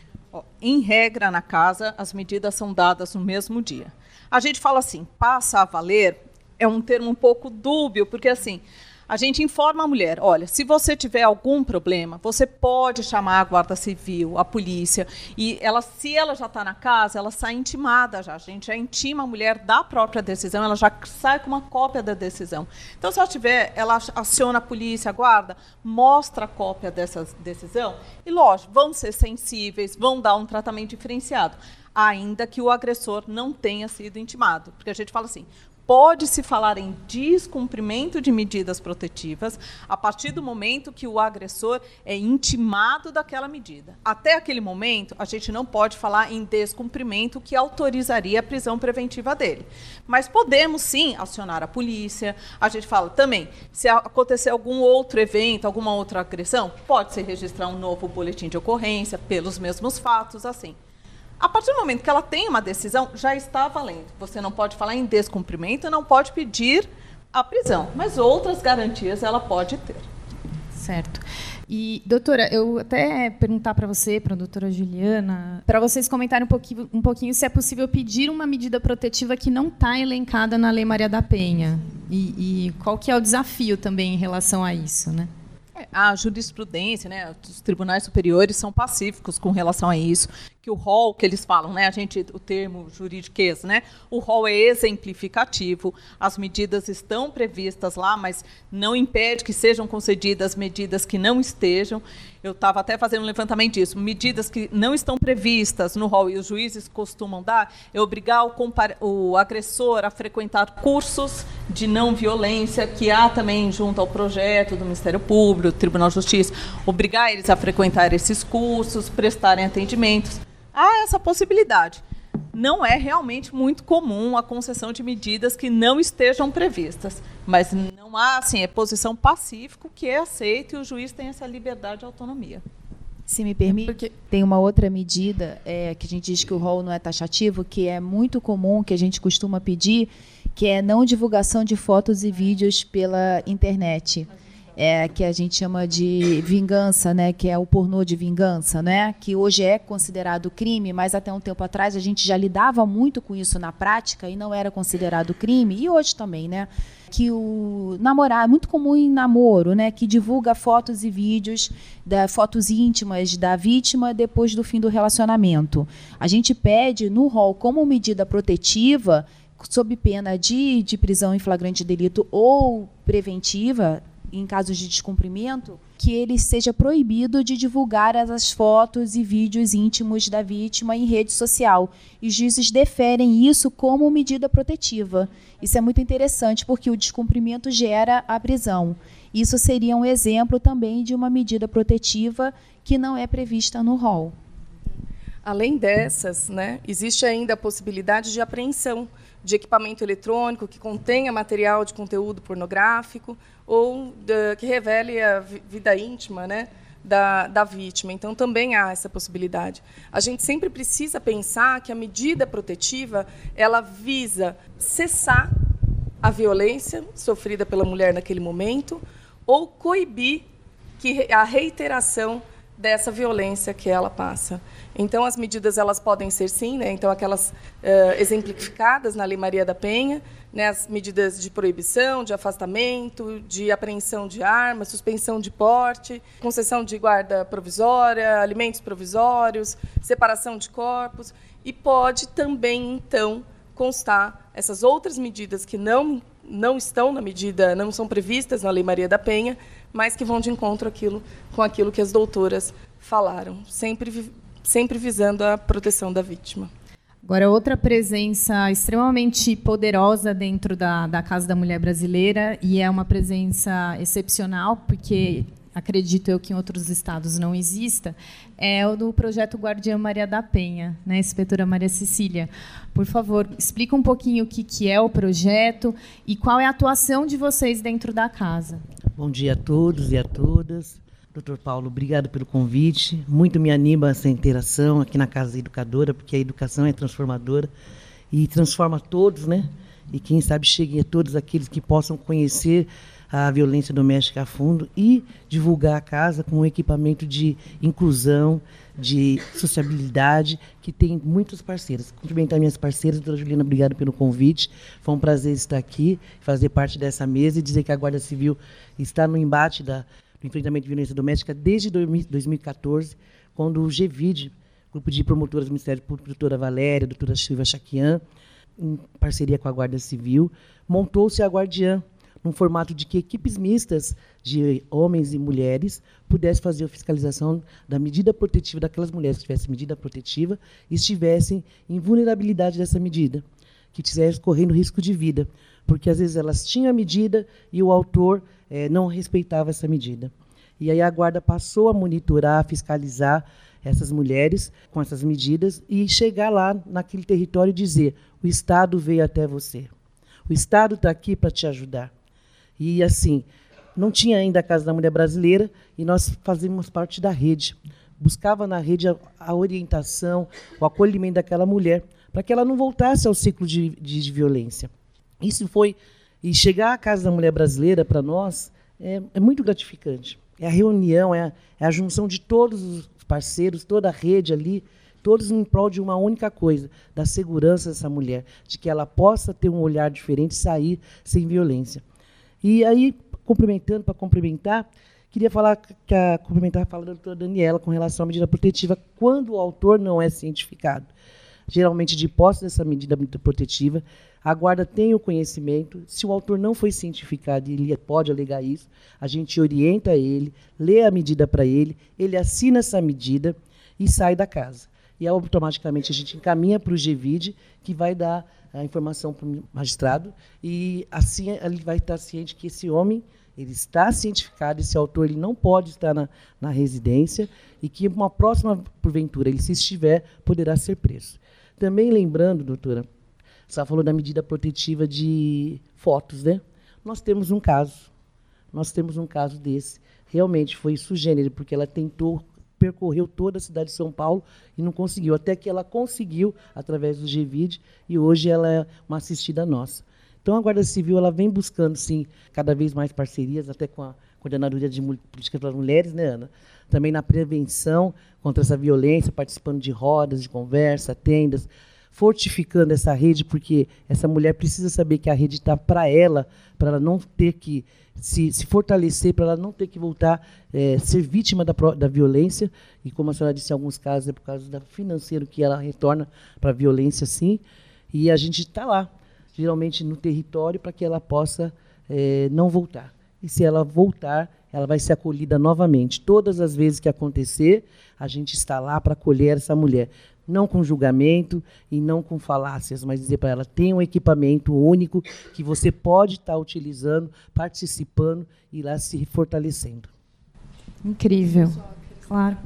Em regra, na casa, as medidas são dadas no mesmo dia. A gente fala assim, passa a valer é um termo um pouco dúbio, porque assim, a gente informa a mulher: olha, se você tiver algum problema, você pode chamar a guarda civil, a polícia, e ela, se ela já está na casa, ela sai intimada já. A gente já intima a mulher da própria decisão, ela já sai com uma cópia da decisão. Então, se ela tiver, ela aciona a polícia, a guarda, mostra a cópia dessa decisão, e lógico, vão ser sensíveis, vão dar um tratamento diferenciado ainda que o agressor não tenha sido intimado. Porque a gente fala assim: pode-se falar em descumprimento de medidas protetivas a partir do momento que o agressor é intimado daquela medida. Até aquele momento, a gente não pode falar em descumprimento que autorizaria a prisão preventiva dele. Mas podemos sim acionar a polícia. A gente fala também, se acontecer algum outro evento, alguma outra agressão, pode-se registrar um novo boletim de ocorrência pelos mesmos fatos, assim. A partir do momento que ela tem uma decisão, já está valendo. Você não pode falar em descumprimento, não pode pedir a prisão, mas outras garantias ela pode ter. Certo. E, doutora, eu até perguntar para você, para a doutora Juliana, para vocês comentarem um pouquinho, um pouquinho se é possível pedir uma medida protetiva que não está elencada na Lei Maria da Penha. E, e, qual que é o desafio também em relação a isso, né? A jurisprudência, né, os tribunais superiores são pacíficos com relação a isso, que o rol que eles falam, né, a gente, o termo juridiquês, né, o rol é exemplificativo, as medidas estão previstas lá, mas não impede que sejam concedidas medidas que não estejam. Eu estava até fazendo um levantamento disso. Medidas que não estão previstas no rol e os juízes costumam dar é obrigar o, o agressor a frequentar cursos de não violência, que há também junto ao projeto do Ministério Público, do Tribunal de Justiça, obrigar eles a frequentar esses cursos, prestarem atendimentos. Há essa possibilidade. Não é realmente muito comum a concessão de medidas que não estejam previstas, mas não há, assim, é posição pacífico que é aceita e o juiz tem essa liberdade e autonomia. Se me permite, Porque... tem uma outra medida é, que a gente diz que o rol não é taxativo, que é muito comum, que a gente costuma pedir, que é não divulgação de fotos e vídeos pela internet. É, que a gente chama de vingança, né, que é o pornô de vingança, né, que hoje é considerado crime, mas até um tempo atrás a gente já lidava muito com isso na prática e não era considerado crime, e hoje também, né, que o namorar é muito comum em namoro, né, que divulga fotos e vídeos da fotos íntimas da vítima depois do fim do relacionamento. A gente pede no rol como medida protetiva sob pena de, de prisão em flagrante delito ou preventiva, em casos de descumprimento, que ele seja proibido de divulgar as fotos e vídeos íntimos da vítima em rede social. E os juízes deferem isso como medida protetiva. Isso é muito interessante, porque o descumprimento gera a prisão. Isso seria um exemplo também de uma medida protetiva que não é prevista no rol. Além dessas, né, existe ainda a possibilidade de apreensão de equipamento eletrônico que contenha material de conteúdo pornográfico ou que revele a vida íntima né, da, da vítima. Então, também há essa possibilidade. A gente sempre precisa pensar que a medida protetiva ela visa cessar a violência sofrida pela mulher naquele momento ou coibir que a reiteração dessa violência que ela passa. Então, as medidas elas podem ser sim, né? então aquelas uh, exemplificadas na Lei Maria da Penha, né? as medidas de proibição, de afastamento, de apreensão de armas, suspensão de porte, concessão de guarda provisória, alimentos provisórios, separação de corpos, e pode também, então, constar essas outras medidas que não, não estão na medida, não são previstas na Lei Maria da Penha, mas que vão de encontro aquilo, com aquilo que as doutoras falaram, sempre sempre visando a proteção da vítima. Agora, outra presença extremamente poderosa dentro da, da Casa da Mulher Brasileira, e é uma presença excepcional, porque acredito eu que em outros estados não exista, é o do projeto Guardiã Maria da Penha, né, inspetora Maria Cecília. Por favor, explica um pouquinho o que, que é o projeto e qual é a atuação de vocês dentro da casa. Bom dia a todos e a todas. Doutor Paulo, obrigado pelo convite. Muito me anima essa interação aqui na Casa Educadora, porque a educação é transformadora e transforma todos, né? E quem sabe chegue a todos aqueles que possam conhecer a violência doméstica a fundo e divulgar a casa com um equipamento de inclusão, de sociabilidade, que tem muitos parceiros. Cumprimentar minhas parceiras, doutora Juliana, obrigado pelo convite. Foi um prazer estar aqui, fazer parte dessa mesa e dizer que a Guarda Civil está no embate da, do enfrentamento de violência doméstica desde 2014, quando o GVID, grupo de promotoras do Ministério Público, doutora Valéria, doutora Silvia Chaquian, em parceria com a Guarda Civil, montou-se a Guardiã, num formato de que equipes mistas de homens e mulheres pudessem fazer a fiscalização da medida protetiva daquelas mulheres que tivessem medida protetiva e estivessem em vulnerabilidade dessa medida, que estivessem correndo risco de vida, porque às vezes elas tinham a medida e o autor eh, não respeitava essa medida. E aí a guarda passou a monitorar, a fiscalizar essas mulheres com essas medidas e chegar lá naquele território e dizer: o Estado veio até você. O Estado está aqui para te ajudar. E assim, não tinha ainda a Casa da Mulher Brasileira e nós fazíamos parte da rede. Buscava na rede a, a orientação, o acolhimento daquela mulher, para que ela não voltasse ao ciclo de, de, de, violência. Isso foi. E chegar à Casa da Mulher Brasileira, para nós, é, é, muito gratificante. É a reunião, é a, é a junção de todos os parceiros, toda a rede ali, todos em prol de uma única coisa, da segurança dessa mulher, de que ela possa ter um olhar diferente e sair sem violência. E aí, complementando, para complementar, queria falar que a, complementar a fala da doutora Daniela com relação à medida protetiva, quando o autor não é cientificado. Geralmente, de posse dessa medida protetiva, a guarda tem o conhecimento. Se o autor não foi cientificado ele pode alegar isso, a gente orienta ele, lê a medida para ele, ele assina essa medida e sai da casa. E automaticamente a gente encaminha para o GVID, que vai dar a informação para o magistrado e assim ele vai estar ciente que esse homem ele está cientificado, esse autor ele não pode estar na, na residência e que uma próxima porventura ele se estiver poderá ser preso. Também lembrando, doutora, você falou da medida protetiva de fotos, né? Nós temos um caso, nós temos um caso desse. Realmente foi sugênero, porque ela tentou percorreu toda a cidade de São Paulo e não conseguiu, até que ela conseguiu através do GVID e hoje ela é uma assistida nossa. Então a Guarda Civil ela vem buscando sim cada vez mais parcerias, até com a Coordenadoria de Política para as Mulheres, né, Ana? Também na prevenção contra essa violência, participando de rodas de conversa, tendas, fortificando essa rede, porque essa mulher precisa saber que a rede está para ela, para ela não ter que se, se fortalecer, para ela não ter que voltar é, ser vítima da, da violência. E como a senhora disse, em alguns casos é por causa do financeiro que ela retorna para a violência, sim. E a gente está lá, geralmente no território, para que ela possa é, não voltar. E se ela voltar, ela vai ser acolhida novamente. Todas as vezes que acontecer, a gente está lá para acolher essa mulher não com julgamento e não com falácias, mas dizer para ela: tem um equipamento único que você pode estar tá utilizando, participando e lá se fortalecendo. Incrível. Claro.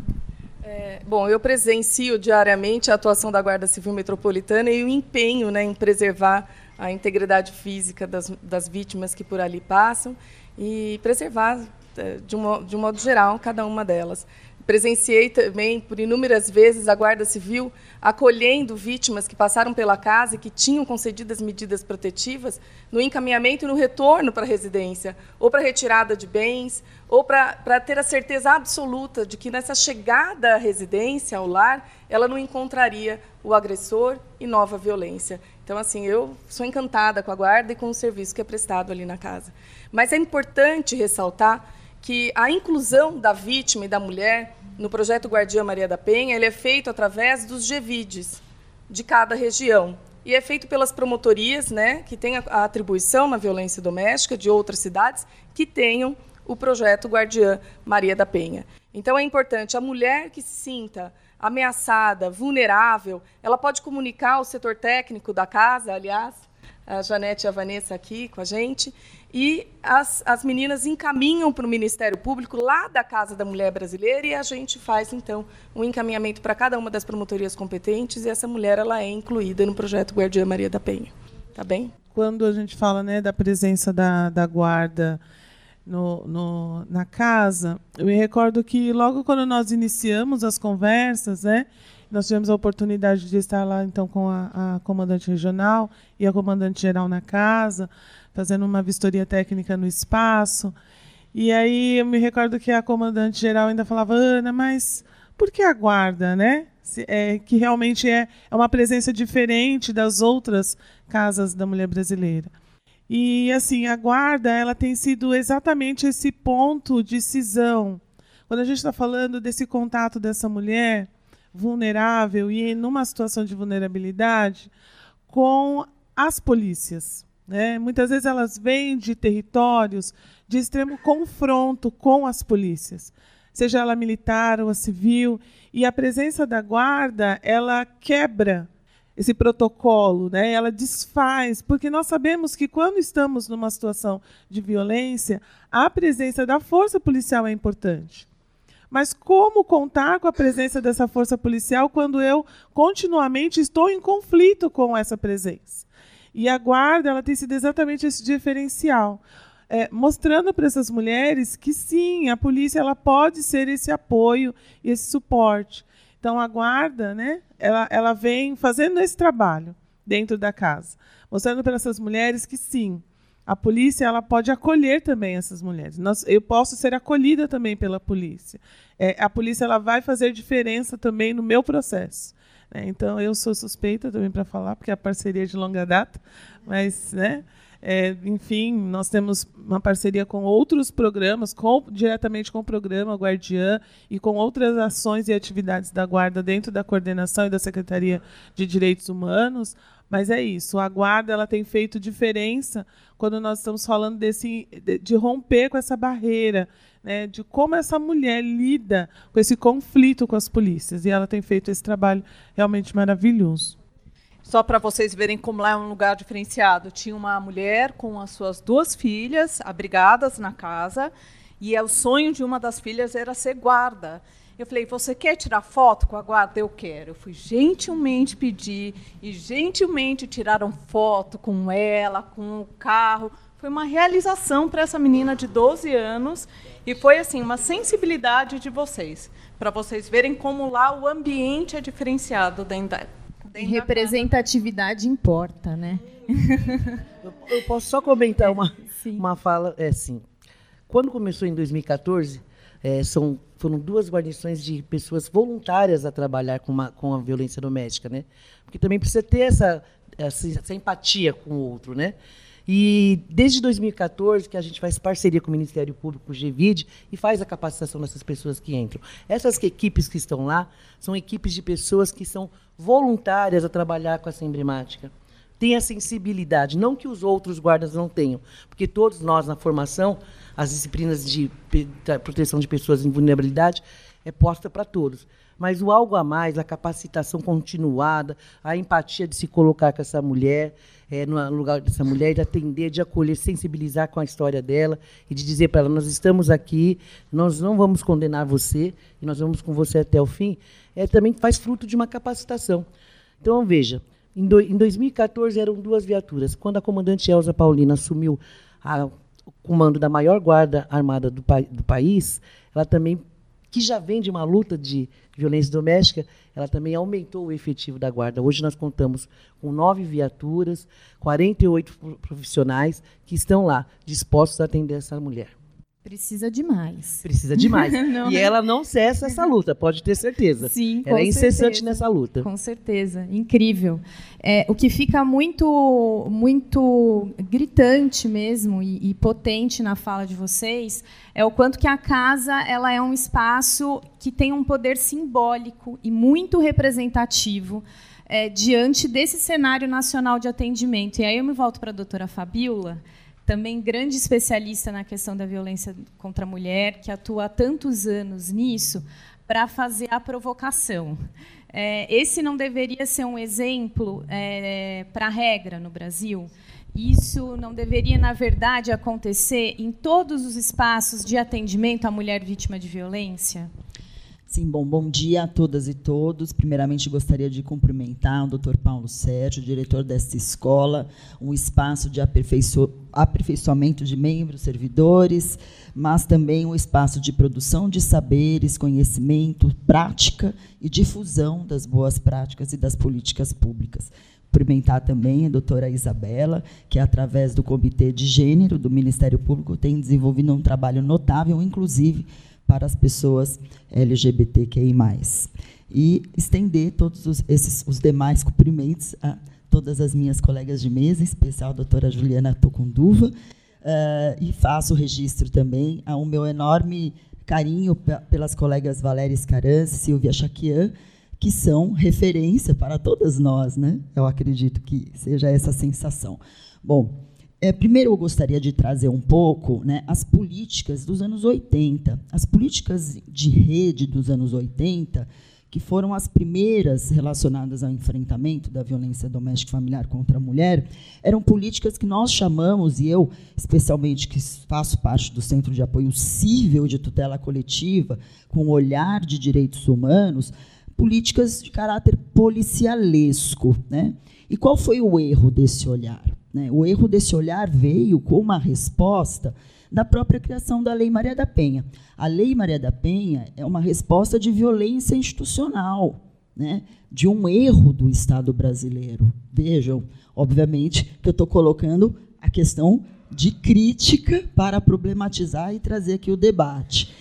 É, bom, eu presencio diariamente a atuação da Guarda Civil Metropolitana e o empenho né, em preservar a integridade física das, das vítimas que por ali passam e preservar, é, de um, de um modo geral, cada uma delas. Presenciei também, por inúmeras vezes, a Guarda Civil acolhendo vítimas que passaram pela casa e que tinham concedidas medidas protetivas no encaminhamento e no retorno para a residência, ou para retirada de bens, ou para, para ter a certeza absoluta de que nessa chegada à residência, ao lar, ela não encontraria o agressor e nova violência. Então, assim, eu sou encantada com a guarda e com o serviço que é prestado ali na casa. Mas é importante ressaltar que a inclusão da vítima e da mulher no projeto Guardia Maria da Penha ele é feito através dos GVIDs de cada região. E é feito pelas promotorias, né, que têm a atribuição na violência doméstica de outras cidades que tenham o projeto Guardiã Maria da Penha. Então é importante a mulher que se sinta ameaçada, vulnerável, ela pode comunicar ao setor técnico da casa, aliás, a Janete e a Vanessa aqui com a gente, e as, as meninas encaminham para o Ministério Público lá da Casa da Mulher Brasileira e a gente faz então um encaminhamento para cada uma das promotorias competentes e essa mulher ela é incluída no projeto Guardiã Maria da Penha. Tá bem? Quando a gente fala né, da presença da, da guarda no, no, na casa, eu me recordo que logo quando nós iniciamos as conversas, né, Nós tivemos a oportunidade de estar lá então com a, a comandante regional e a comandante geral na casa, fazendo uma vistoria técnica no espaço. E aí eu me recordo que a comandante geral ainda falava, Ana, mas por que a guarda, né? É, que realmente é, é uma presença diferente das outras casas da mulher brasileira. E assim, a guarda ela tem sido exatamente esse ponto de cisão. Quando a gente está falando desse contato dessa mulher vulnerável e numa situação de vulnerabilidade com as polícias. Né? Muitas vezes elas vêm de territórios de extremo confronto com as polícias, seja ela militar ou a civil, e a presença da guarda ela quebra esse protocolo, né? Ela desfaz, porque nós sabemos que quando estamos numa situação de violência, a presença da força policial é importante. Mas como contar com a presença dessa força policial quando eu continuamente estou em conflito com essa presença? E a guarda ela tem sido exatamente esse diferencial. É, mostrando para essas mulheres que sim, a polícia ela pode ser esse apoio e esse suporte. Então a guarda, né, ela, ela vem fazendo esse trabalho dentro da casa, mostrando para essas mulheres que sim, a polícia ela pode acolher também essas mulheres. Nós, eu posso ser acolhida também pela polícia. É, a polícia ela vai fazer diferença também no meu processo. Né? Então eu sou suspeita também para falar, porque é a parceria de longa data, mas, né? É, enfim, nós temos uma parceria com outros programas, com, diretamente com o programa Guardiã e com outras ações e atividades da Guarda dentro da coordenação e da Secretaria de Direitos Humanos. Mas é isso, a Guarda ela tem feito diferença quando nós estamos falando desse, de, romper com essa barreira, né, de como essa mulher lida com esse conflito com as polícias. E ela tem feito esse trabalho realmente maravilhoso. Só para vocês verem como lá é um lugar diferenciado. Tinha uma mulher com as suas duas filhas abrigadas na casa e é o sonho de uma das filhas era ser guarda. Eu falei, você quer tirar foto com a guarda? Eu quero. Eu fui gentilmente pedir e gentilmente tiraram foto com ela, com o carro. Foi uma realização para essa menina de 12 anos e foi assim uma sensibilidade de vocês, para vocês verem como lá o ambiente é diferenciado dentro da Representatividade importa, né? Eu, eu, posso só comentar uma, uma fala, é assim. Quando começou em 2014, é, são, foram duas guarnições de pessoas voluntárias a trabalhar com, uma, com a violência doméstica, né? Porque também precisa ter essa, essa, essa empatia com o outro, né? E desde 2014 que a gente faz parceria com o Ministério Público, com o GVID, e faz a capacitação dessas pessoas que entram. Essas equipes que estão lá são equipes de pessoas que são voluntárias a trabalhar com essa emblemática. Tem a sensibilidade, não que os outros guardas não tenham, porque todos nós na formação, as disciplinas de proteção de pessoas em vulnerabilidade é posta para todos. Mas o algo a mais, a capacitação continuada, a empatia de se colocar com essa mulher, é, no lugar dessa mulher, de atender, de acolher, sensibilizar com a história dela e de dizer para ela: nós estamos aqui, nós não vamos condenar você e nós vamos com você até o fim é, também faz fruto de uma capacitação. Então, veja, em, do, em 2014 eram duas viaturas. Quando a comandante Elza Paulina assumiu a, o comando da maior guarda armada do, do país, ela também que já vem de uma luta de violência doméstica, ela também aumentou o efetivo da guarda. Hoje nós contamos com nove viaturas, 48 profissionais que estão lá dispostos a atender essa mulher. Precisa demais. Precisa demais. e é? ela não cessa essa luta, pode ter certeza. Sim, Ela é incessante certeza. nessa luta. Com certeza. Incrível. É, o que fica muito, muito gritante mesmo e, e, potente na fala de vocês é o quanto que a casa ela é um espaço que tem um poder simbólico e muito representativo é, diante desse cenário nacional de atendimento. E aí eu me volto para a doutora Fabiola, também grande especialista na questão da violência contra a mulher, que atua há tantos anos nisso, para fazer a provocação. É, esse não deveria ser um exemplo é, para a regra no Brasil? Isso não deveria, na verdade, acontecer em todos os espaços de atendimento à mulher vítima de violência? Sim, bom, bom dia a todas e todos. Primeiramente, gostaria de cumprimentar o Dr. Paulo Sérgio, diretor desta escola, um espaço de aperfeiço aperfeiçoamento de membros, servidores, mas também um espaço de produção de saberes, conhecimento, prática e difusão das boas práticas e das políticas públicas. Cumprimentar também a doutora Isabela, que, através do Comitê de Gênero do Ministério Público, tem desenvolvido um trabalho notável, inclusive para as pessoas LGBTQI+. E estender todos os, esses, os demais cumprimentos a todas as minhas colegas de mesa, em especial a doutora Juliana Tocunduva, uh, e faço registro também ao meu enorme carinho pelas colegas Valéria Escaranz e Silvia Chaquian, que são referência para todas nós, né? Eu acredito que seja essa sensação. Bom, é, primeiro, eu gostaria de trazer um pouco né, as políticas dos anos 80. As políticas de rede dos anos 80, que foram as primeiras relacionadas ao enfrentamento da violência doméstica e familiar contra a mulher, eram políticas que nós chamamos, e eu, especialmente, que faço parte do Centro de Apoio Cível de Tutela Coletiva, com olhar de direitos humanos, políticas de caráter policialesco. Né? E qual foi o erro desse olhar? Né? O erro desse olhar veio com uma resposta da própria criação da Lei Maria da Penha. A Lei Maria da Penha é uma resposta de violência institucional, né? de um erro do Estado brasileiro. Vejam, obviamente, que eu estou colocando a questão de crítica para problematizar e trazer aqui o debate.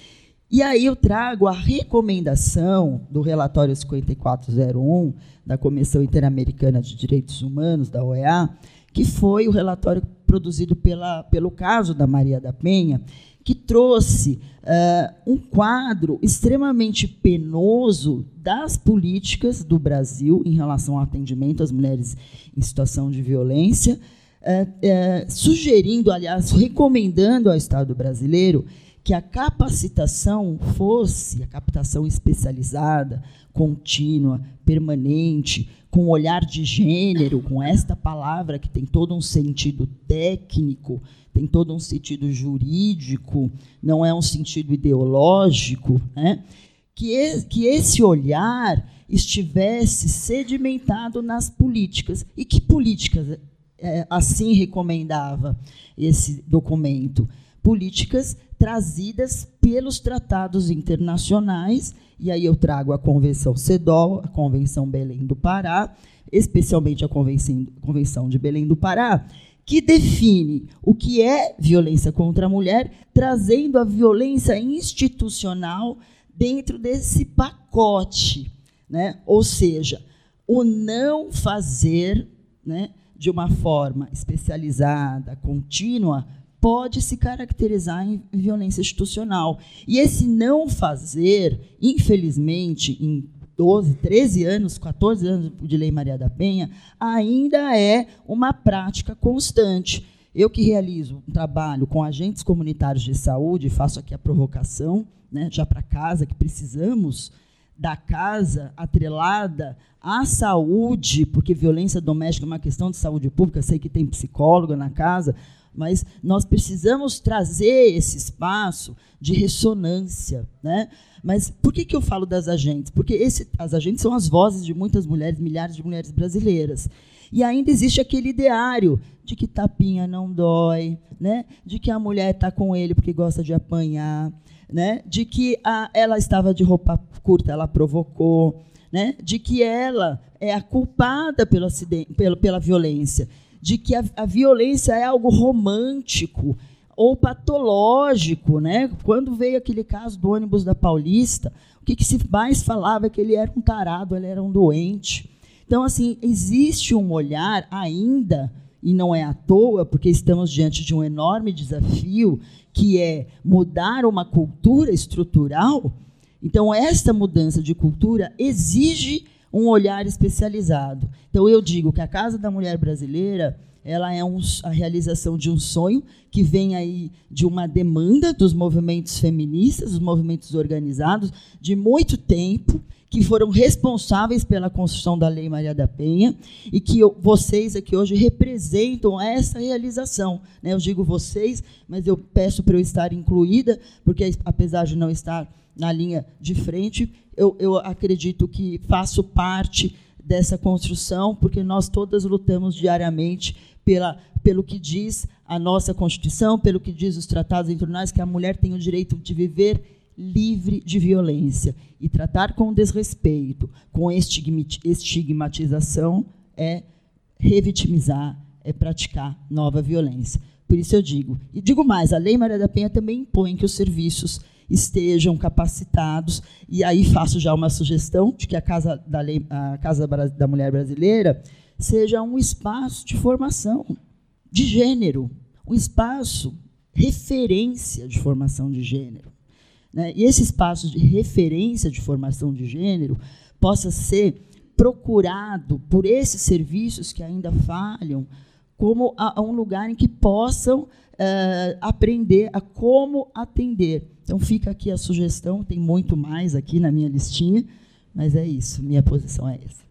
E aí eu trago a recomendação do relatório 5401 da Comissão Interamericana de Direitos Humanos, da OEA, que foi o relatório produzido pela, pelo caso da Maria da Penha, que trouxe uh, um quadro extremamente penoso das políticas do Brasil em relação ao atendimento às mulheres em situação de violência, uh, uh, sugerindo, aliás, recomendando ao Estado brasileiro que a capacitação fosse a captação especializada, contínua, permanente, com olhar de gênero, com esta palavra que tem todo um sentido técnico, tem todo um sentido jurídico, não é um sentido ideológico, né? que, que esse olhar estivesse sedimentado nas políticas. E que políticas é, assim recomendava esse documento? Políticas trazidas pelos tratados internacionais e aí eu trago a Convenção CEDOL, a Convenção Belém do Pará, especialmente a Convenção, de Belém do Pará, que define o que é violência contra a mulher, trazendo a violência institucional dentro desse pacote. Né? Ou seja, o não fazer né, de uma forma especializada, contínua, pode se caracterizar em violência institucional. E esse não fazer, infelizmente, em 12, 13 anos, 14 anos de Lei Maria da Penha, ainda é uma prática constante. Eu que realizo um trabalho com agentes comunitários de saúde, faço aqui a provocação, né, já para casa, que precisamos da casa atrelada à saúde, porque violência doméstica é uma questão de saúde pública, sei que tem psicóloga na casa, mas nós precisamos trazer esse espaço de ressonância. Né? Mas por que, que eu falo das agentes? Porque esse, as agentes são as vozes de muitas mulheres, milhares de mulheres brasileiras. E ainda existe aquele ideário de que tapinha não dói, né? de que a mulher está com ele porque gosta de apanhar, né? de que a, ela estava de roupa curta, ela provocou, né? de que ela é a culpada pelo acidente, pela, pela violência de que a, a violência é algo romântico ou patológico, né? Quando veio aquele caso do ônibus da Paulista, o que, que se mais falava é que ele era um tarado, ele era um doente. Então, assim, existe um olhar ainda, e não é à toa, porque estamos diante de um enorme desafio, que é mudar uma cultura estrutural. Então, esta mudança de cultura exige um olhar especializado. Então, eu digo que a Casa da Mulher Brasileira ela é um, a realização de um sonho que vem aí de uma demanda dos movimentos feministas, dos movimentos organizados, de muito tempo, que foram responsáveis pela construção da Lei Maria da Penha e que eu, vocês aqui hoje representam essa realização. Né? Eu digo vocês, mas eu peço para eu estar incluída, porque apesar de não estar na linha de frente, eu, eu acredito que faço parte dessa construção, porque nós todas lutamos diariamente pela, pelo que diz a nossa Constituição, pelo que diz os tratados internacionais, que a mulher tem o direito de viver livre de violência. E tratar com desrespeito, com estigmatização, é revitimizar, é praticar nova violência. Por isso eu digo, e digo mais, a Lei Maria da Penha também impõe que os serviços estejam capacitados, e aí faço já uma sugestão de que a Casa da, Lei, a Casa da Mulher Brasileira seja um espaço de formação de gênero, um espaço referência de formação de gênero. Né? E esse espaço de referência de formação de gênero possa ser procurado por esses serviços que ainda falham como a, a um lugar em que possam uh, aprender a como atender. Então fica aqui a sugestão, tem muito mais aqui na minha listinha, mas é isso, minha posição é essa.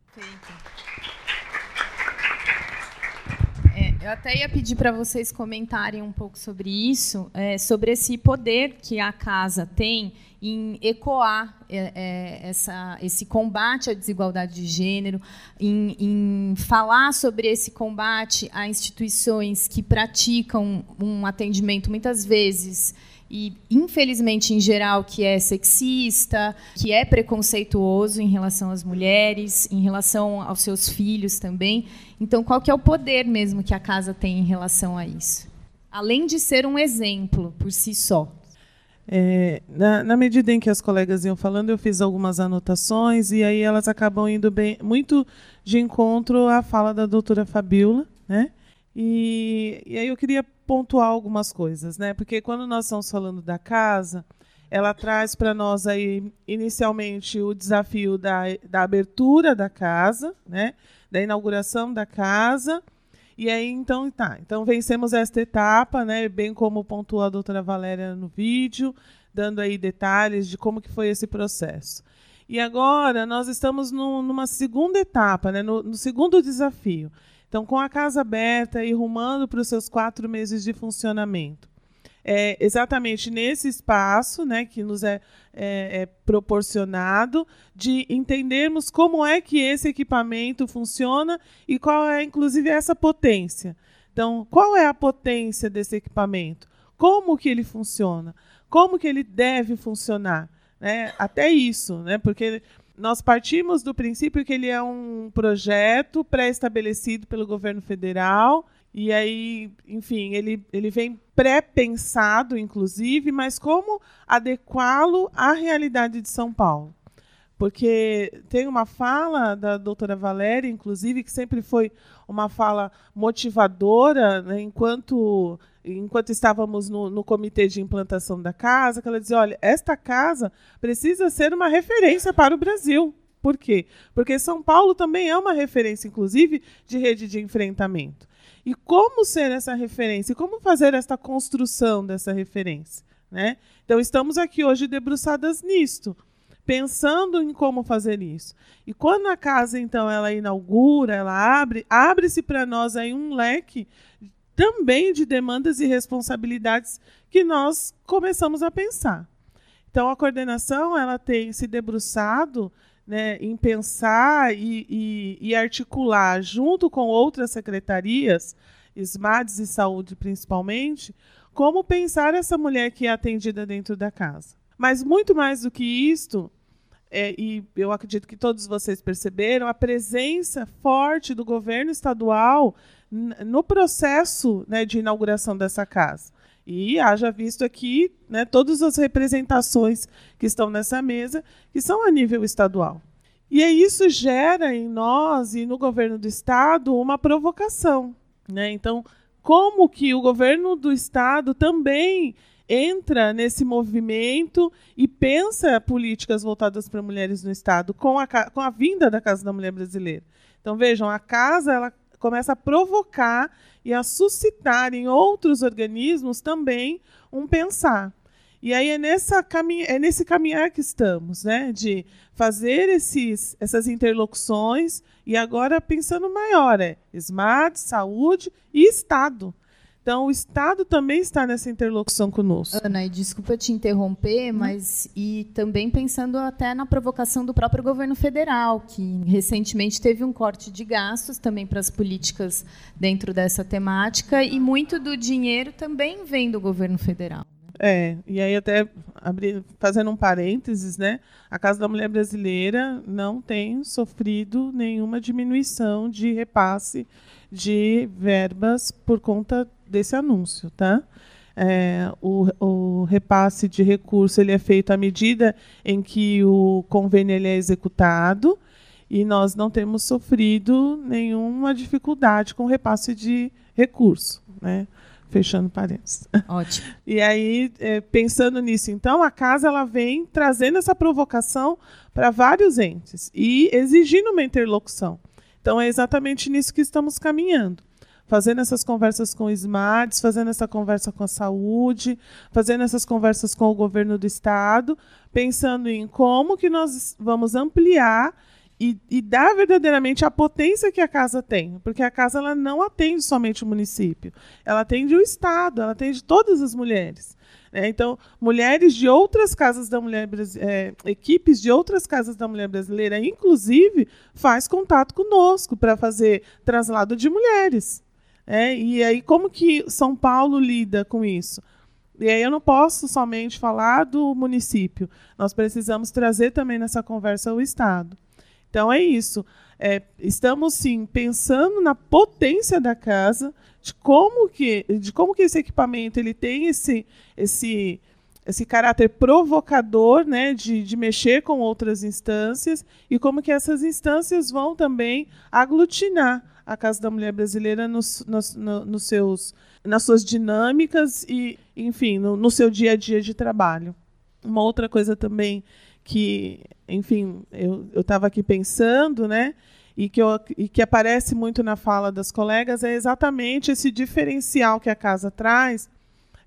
Eu até ia pedir para vocês comentarem um pouco sobre isso, é, sobre esse poder que a casa tem em ecoar é, é, essa, esse combate à desigualdade de gênero, em, em, falar sobre esse combate a instituições que praticam um atendimento muitas vezes e infelizmente em geral que é sexista, que é preconceituoso em relação às mulheres, em relação aos seus filhos também. Então, qual que é o poder mesmo que a casa tem em relação a isso? Além de ser um exemplo por si só. É, na, na, medida em que as colegas iam falando, eu fiz algumas anotações e aí elas acabam indo bem, muito de encontro à fala da doutora Fabiola, né? E, e aí eu queria pontuar algumas coisas, né? Porque quando nós estamos falando da casa, ela traz para nós aí inicialmente o desafio da, da abertura da casa, né? Da inauguração da casa. E aí, então, tá. Então, vencemos esta etapa, né? Bem como pontuou a doutora Valéria no vídeo, dando aí detalhes de como que foi esse processo. E agora nós estamos no, numa segunda etapa, né? no, no segundo desafio, então, com a casa aberta e rumando para os seus quatro meses de funcionamento. É exatamente nesse espaço né, que nos é, é, é, proporcionado de entendermos como é que esse equipamento funciona e qual é, inclusive, essa potência. Então, qual é a potência desse equipamento? Como que ele funciona? Como que ele deve funcionar? Né? Até isso, né? porque nós partimos do princípio que ele é um projeto pré-estabelecido pelo governo federal. E aí, enfim, ele, ele vem pré-pensado, inclusive, mas como adequá-lo à realidade de São Paulo? Porque tem uma fala da doutora Valéria, inclusive, que sempre foi uma fala motivadora, né, enquanto enquanto estávamos no, no, comitê de implantação da casa, que ela dizia: olha, esta casa precisa ser uma referência para o Brasil. Por quê? Porque São Paulo também é uma referência, inclusive, de rede de enfrentamento. E como ser essa referência? E como fazer esta construção dessa referência? Né? Então, estamos aqui hoje debruçadas nisto, pensando em como fazer isso. E quando a casa, então, ela inaugura, ela abre, abre-se para nós aí um leque também de demandas e responsabilidades que nós começamos a pensar. Então, a coordenação ela tem se debruçado né, em pensar e, e, e, articular, junto com outras secretarias, SMADs e saúde principalmente, como pensar essa mulher que é atendida dentro da casa. Mas muito mais do que isto, é, e eu acredito que todos vocês perceberam, a presença forte do governo estadual no processo né, de inauguração dessa casa. E haja visto aqui né, todas as representações que estão nessa mesa, que são a nível estadual. E isso gera em nós e no governo do estado uma provocação. Né? Então, como que o governo do estado também entra nesse movimento e pensa políticas voltadas para mulheres no estado com a, com a vinda da Casa da Mulher Brasileira? Então, vejam, a casa ela começa a provocar e a suscitar em outros organismos também um pensar. E aí é, nessa caminha, é nesse caminhar que estamos, né? De fazer esses, essas interlocuções e agora pensando maior, é SMART, saúde e Estado. Então, o Estado também está nessa interlocução conosco. Ana, e desculpa te interromper, hum. mas e também pensando até na provocação do próprio governo federal, que recentemente teve um corte de gastos também para as políticas dentro dessa temática, e muito do dinheiro também vem do governo federal. É, e aí até abrir, fazendo um parênteses, né? A Casa da Mulher Brasileira não tem sofrido nenhuma diminuição de repasse de verbas por conta desse anúncio, tá? É, o, o, repasse de recurso ele é feito à medida em que o convênio ele é executado e nós não temos sofrido nenhuma dificuldade com o repasse de recurso, né? Fechando parênteses. Ótimo. E aí, é, pensando nisso, então, a casa ela vem trazendo essa provocação para vários entes e exigindo uma interlocução. Então, é exatamente nisso que estamos caminhando. Fazendo essas conversas com os SMARTs, fazendo essa conversa com a saúde, fazendo essas conversas com o governo do Estado, pensando em como que nós vamos ampliar e, e dar verdadeiramente a potência que a casa tem, porque a casa ela não atende somente o município, ela atende o Estado, ela atende todas as mulheres. Né? Então, mulheres de outras casas da mulher é, equipes de outras casas da mulher brasileira, inclusive, faz contato conosco para fazer traslado de mulheres. É, e aí, como que São Paulo lida com isso? E aí eu não posso somente falar do município. Nós precisamos trazer também nessa conversa o Estado. Então é isso. É, estamos sim pensando na potência da casa, de como que, de como que esse equipamento ele tem esse, esse, esse caráter provocador, né, de, de mexer com outras instâncias e como que essas instâncias vão também aglutinar a Casa da Mulher Brasileira nos, nos, nos seus, nas suas dinâmicas e, enfim, no, no seu dia a dia de trabalho. Uma outra coisa também que, enfim, eu estava aqui pensando, né? E que, eu, e que aparece muito na fala das colegas é exatamente esse diferencial que a casa traz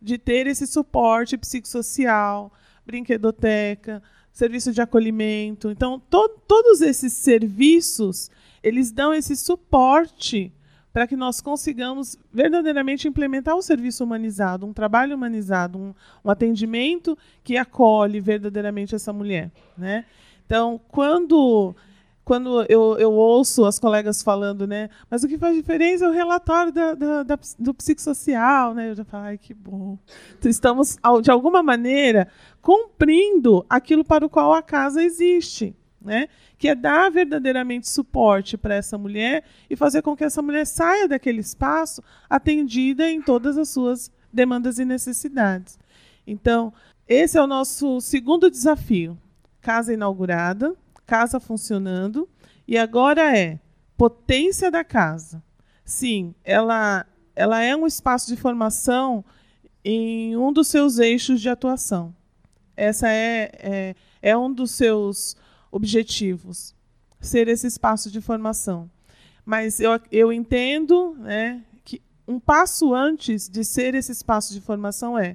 de ter esse suporte psicossocial, brinquedoteca, serviço de acolhimento. Então, to, todos esses serviços, eles dão esse suporte para que nós consigamos verdadeiramente implementar um serviço humanizado, um trabalho humanizado, um, um atendimento que acolhe verdadeiramente essa mulher. Né? Então, quando quando eu, eu ouço as colegas falando, né? Mas o que faz diferença é o relatório da, da, da, do psicossocial, né? Eu já falo, ai, que bom. Então, estamos, de alguma maneira, cumprindo aquilo para o qual a casa existe né? que é dar verdadeiramente suporte para essa mulher e fazer com que essa mulher saia daquele espaço atendida em todas as suas demandas e necessidades. Então, esse é o nosso segundo desafio. Casa inaugurada, casa funcionando, e agora é potência da casa. Sim, ela, ela é um espaço de formação em um dos seus eixos de atuação. Essa é, é, é um dos seus objetivos, ser esse espaço de formação. Mas eu, eu entendo né, que um passo antes de ser esse espaço de formação é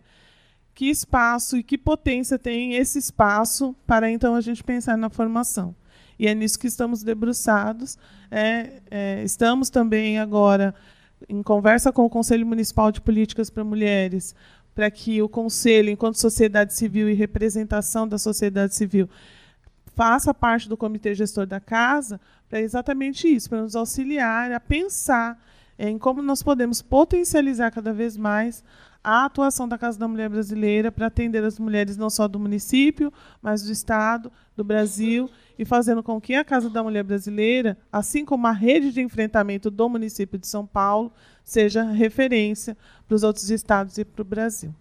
que espaço e que potência tem esse espaço para então a gente pensar na formação. E é nisso que estamos debruçados. É, é, estamos também agora em conversa com o Conselho Municipal de Políticas para Mulheres, para que o Conselho, enquanto sociedade civil e representação da sociedade civil, faça parte do comitê gestor da casa para exatamente isso, para nos auxiliar a pensar em como nós podemos potencializar cada vez mais a atuação da Casa da Mulher Brasileira para atender as mulheres não só do município, mas do Estado, do Brasil, e fazendo com que a Casa da Mulher Brasileira, assim como a rede de enfrentamento do município de São Paulo, seja referência para os outros estados e para o Brasil.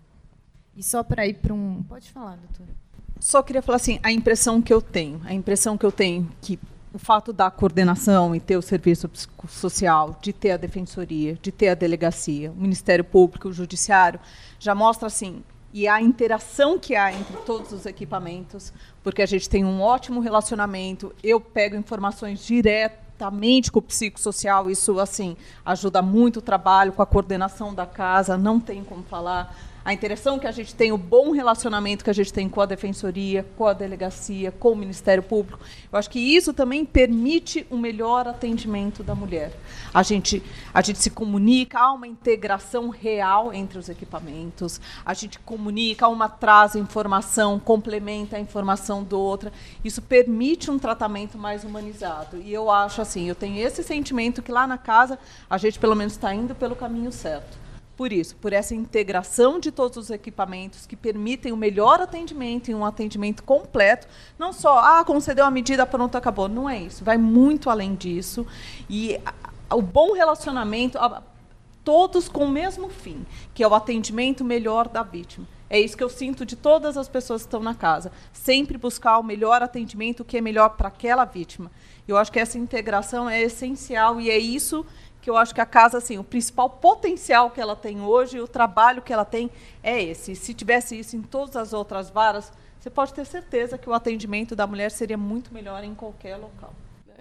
E só para ir para um. Pode falar, doutora. Só queria falar assim, a impressão que eu tenho, a impressão que eu tenho que o fato da coordenação e ter o serviço social, de ter a defensoria, de ter a delegacia, o Ministério Público, o Judiciário, já mostra assim, e a interação que há entre todos os equipamentos, porque a gente tem um ótimo relacionamento, eu pego informações direto juntamente com o psicossocial, isso assim ajuda muito o trabalho, com a coordenação da casa, não tem como falar a interação que a gente tem, o bom relacionamento que a gente tem com a defensoria, com a delegacia, com o Ministério Público. Eu acho que isso também permite um melhor atendimento da mulher. A gente, a gente se comunica, há uma integração real entre os equipamentos, a gente comunica, uma traz informação, complementa a informação do outra. Isso permite um tratamento mais humanizado. E eu acho assim, eu tenho esse sentimento que lá na casa a gente pelo menos está indo pelo caminho certo por isso, por essa integração de todos os equipamentos que permitem o melhor atendimento e um atendimento completo, não só, ah, concedeu a medida, pronto, acabou. Não é isso, vai muito além disso. E o bom relacionamento, todos com o mesmo fim, que é o atendimento melhor da vítima. É isso que eu sinto de todas as pessoas que estão na casa. Sempre buscar o melhor atendimento, o que é melhor para aquela vítima. Eu acho que essa integração é essencial e é isso que eu acho que a casa, assim, o principal potencial que ela tem hoje, o trabalho que ela tem é esse. Se tivesse isso em todas as outras varas, você pode ter certeza que o atendimento da mulher seria muito melhor em qualquer local.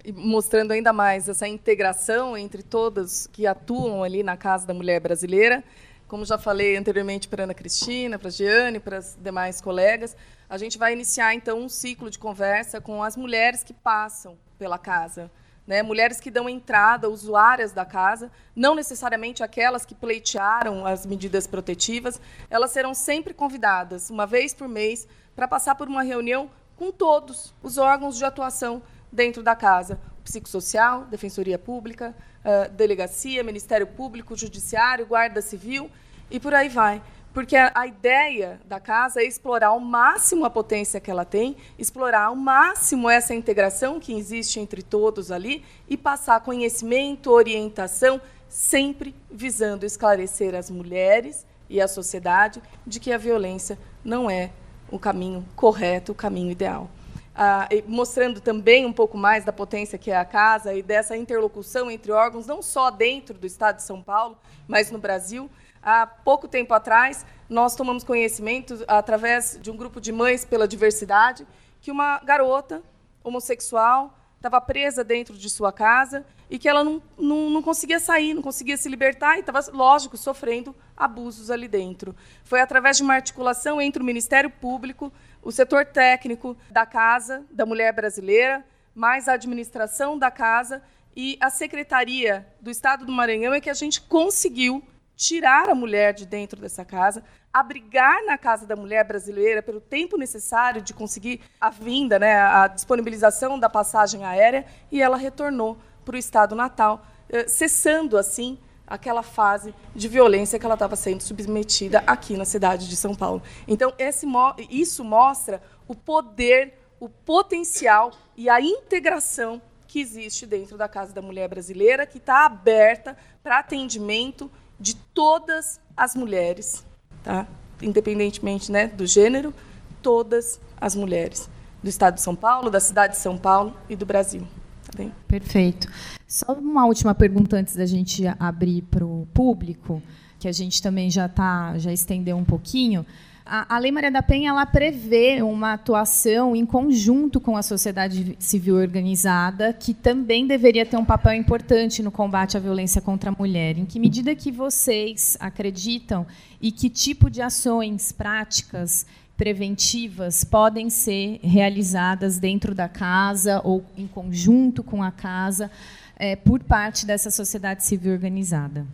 E mostrando ainda mais essa integração entre todas que atuam ali na Casa da Mulher Brasileira. Como já falei anteriormente para Ana Cristina, para a Giane, para as demais colegas, a gente vai iniciar então um ciclo de conversa com as mulheres que passam pela casa né, mulheres que dão entrada, usuárias da casa, não necessariamente aquelas que pleitearam as medidas protetivas, elas serão sempre convidadas, uma vez por mês, para passar por uma reunião com todos os órgãos de atuação dentro da casa: psicossocial, defensoria pública, uh, delegacia, Ministério Público, Judiciário, Guarda Civil e por aí vai porque a, ideia da casa é explorar ao máximo a potência que ela tem, explorar ao máximo essa integração que existe entre todos ali e passar conhecimento, orientação, sempre visando esclarecer as mulheres e a sociedade de que a violência não é o caminho correto, o caminho ideal. Ah, mostrando também um pouco mais da potência que é a casa e dessa interlocução entre órgãos, não só dentro do Estado de São Paulo, mas no Brasil há pouco tempo atrás, nós tomamos conhecimento, através de um grupo de mães pela diversidade, que uma garota homossexual estava presa dentro de sua casa e que ela não, não, não conseguia sair, não conseguia se libertar e estava, lógico, sofrendo abusos ali dentro. Foi através de uma articulação entre o Ministério Público, o setor técnico da Casa da Mulher Brasileira, mais a administração da casa e a Secretaria do Estado do Maranhão é que a gente conseguiu tirar a mulher de dentro dessa casa, abrigar na casa da mulher brasileira pelo tempo necessário de conseguir a vinda, né, a disponibilização da passagem aérea, e ela retornou para o estado natal, eh, cessando assim aquela fase de violência que ela estava sendo submetida aqui na cidade de São Paulo. Então, esse, isso mostra o poder, o potencial e a integração que existe dentro da Casa da Mulher Brasileira, que está aberta para atendimento de todas as mulheres, tá? independentemente né, do gênero, todas as mulheres do Estado de São Paulo, da cidade de São Paulo e do Brasil. Tá bem? Perfeito. Só uma última pergunta antes da gente abrir para o público, que a gente também já tá, já estendeu um pouquinho. A, a Lei Maria da Penha ela prevê uma atuação em conjunto com a sociedade civil organizada, que também deveria ter um papel importante no combate à violência contra a mulher. Em que medida que vocês acreditam e que tipo de ações práticas preventivas podem ser realizadas dentro da casa ou em conjunto com a casa é, por parte dessa sociedade civil organizada?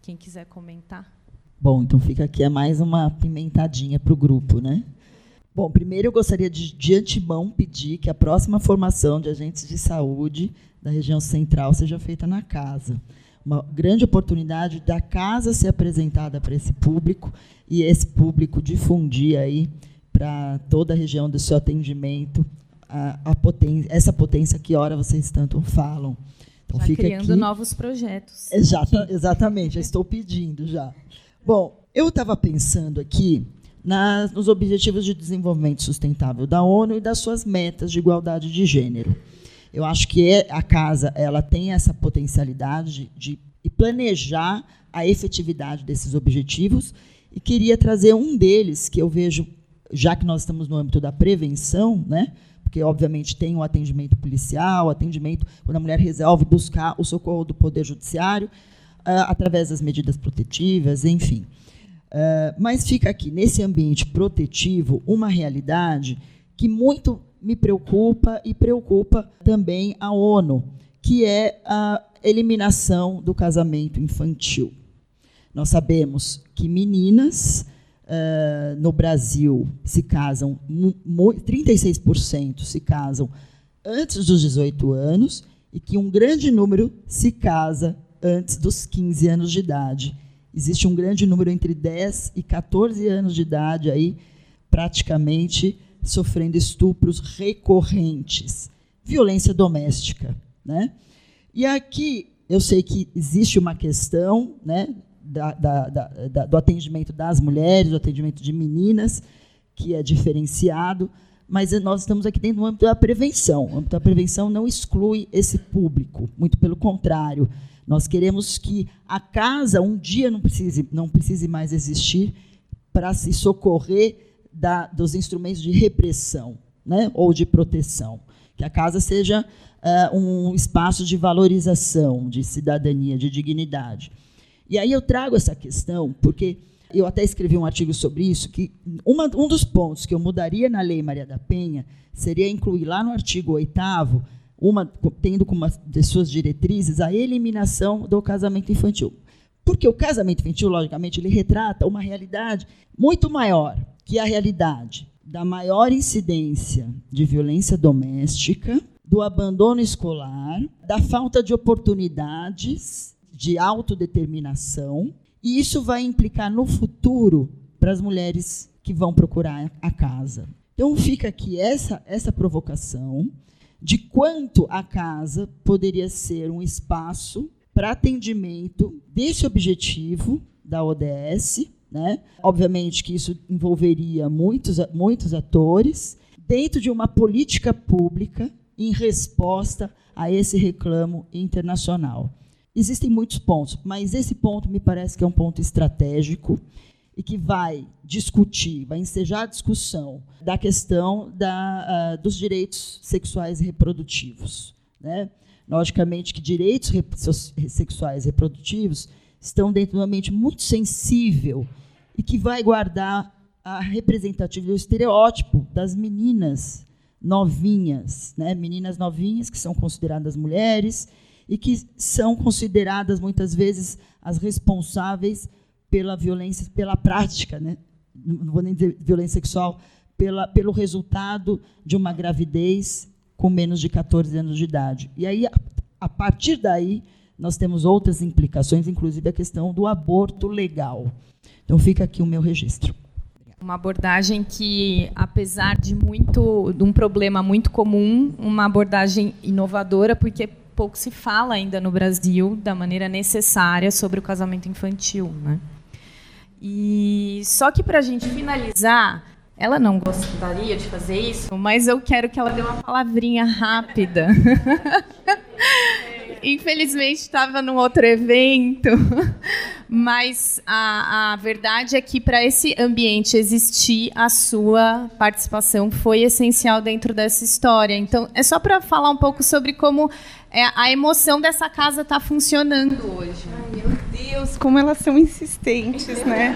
Quem quiser comentar. Bom, então fica aqui é mais uma pimentadinha para o grupo, né? Bom, primeiro eu gostaria de, de antemão pedir que a próxima formação de agentes de saúde da região central seja feita na casa. Uma grande oportunidade da casa ser apresentada para esse público e esse público difundir aí para toda a região do seu atendimento a, a potência, essa potência que ora vocês tanto falam. Então já fica criando aqui. novos projetos. Exata, exatamente, já estou pedindo já. Bom, eu estava pensando aqui nas, nos Objetivos de Desenvolvimento Sustentável da ONU e das suas metas de igualdade de gênero. Eu acho que é, a casa ela tem essa potencialidade de, de planejar a efetividade desses objetivos e queria trazer um deles que eu vejo, já que nós estamos no âmbito da prevenção, né? porque obviamente tem o atendimento policial, o atendimento quando a mulher resolve buscar o socorro do poder judiciário através das medidas protetivas, enfim. Uh, mas fica aqui nesse ambiente protetivo uma realidade que muito me preocupa e preocupa também a ONU, que é a eliminação do casamento infantil. Nós sabemos que meninas uh, no Brasil se casam, 36% se casam antes dos 18 anos e que um grande número se casa antes dos 15 anos de idade. Existe um grande número entre 10 e 14 anos de idade aí, praticamente sofrendo estupros recorrentes, violência doméstica, né? E aqui eu sei que existe uma questão, né, da, da, da, do atendimento das mulheres, do atendimento de meninas, que é diferenciado, mas nós estamos aqui dentro do âmbito da prevenção. O âmbito da prevenção não exclui esse público, muito pelo contrário. Nós queremos que a casa um dia não precise, não precise mais existir para se socorrer da, dos instrumentos de repressão né, ou de proteção. Que a casa seja uh, um espaço de valorização, de cidadania, de dignidade. E aí eu trago essa questão porque eu até escrevi um artigo sobre isso, que uma, um dos pontos que eu mudaria na Lei Maria da Penha seria incluir lá no artigo 8 uma, tendo como uma de suas diretrizes a eliminação do casamento infantil. Porque o casamento infantil, logicamente, ele retrata uma realidade muito maior que a realidade da maior incidência de violência doméstica, do abandono escolar, da falta de oportunidades de autodeterminação, e isso vai implicar no futuro para as mulheres que vão procurar a casa. Então fica aqui essa essa provocação de quanto a casa poderia ser um espaço para atendimento desse objetivo da ODS, né? Obviamente que isso envolveria muitos, muitos atores dentro de uma política pública em resposta a esse reclamo internacional. Existem muitos pontos, mas esse ponto me parece que é um ponto estratégico e que vai discutir, vai ensejar a discussão da questão da, uh, dos direitos sexuais e reprodutivos. Né? Logicamente que direitos rep sexuais e reprodutivos estão dentro de um ambiente muito sensível e que vai guardar a representatividade do estereótipo das meninas novinhas, né? meninas novinhas que são consideradas mulheres e que são consideradas muitas vezes as responsáveis pela violência, pela prática, né? não vou nem dizer violência sexual, pela, pelo resultado de uma gravidez com menos de 14 anos de idade. E aí, a, a partir daí, nós temos outras implicações, inclusive a questão do aborto legal. Então, fica aqui o meu registro. Uma abordagem que, apesar de muito de um problema muito comum, uma abordagem inovadora, porque pouco se fala ainda no Brasil da maneira necessária sobre o casamento infantil, né? E só que para a gente finalizar, ela não gostaria de fazer isso, mas eu quero que ela dê uma palavrinha rápida. Infelizmente estava num outro evento, mas a, a verdade é que para esse ambiente existir, a sua participação foi essencial dentro dessa história. Então, é só para falar um pouco sobre como é, a emoção dessa casa está funcionando hoje. Ai, meu Deus, como elas são insistentes, né?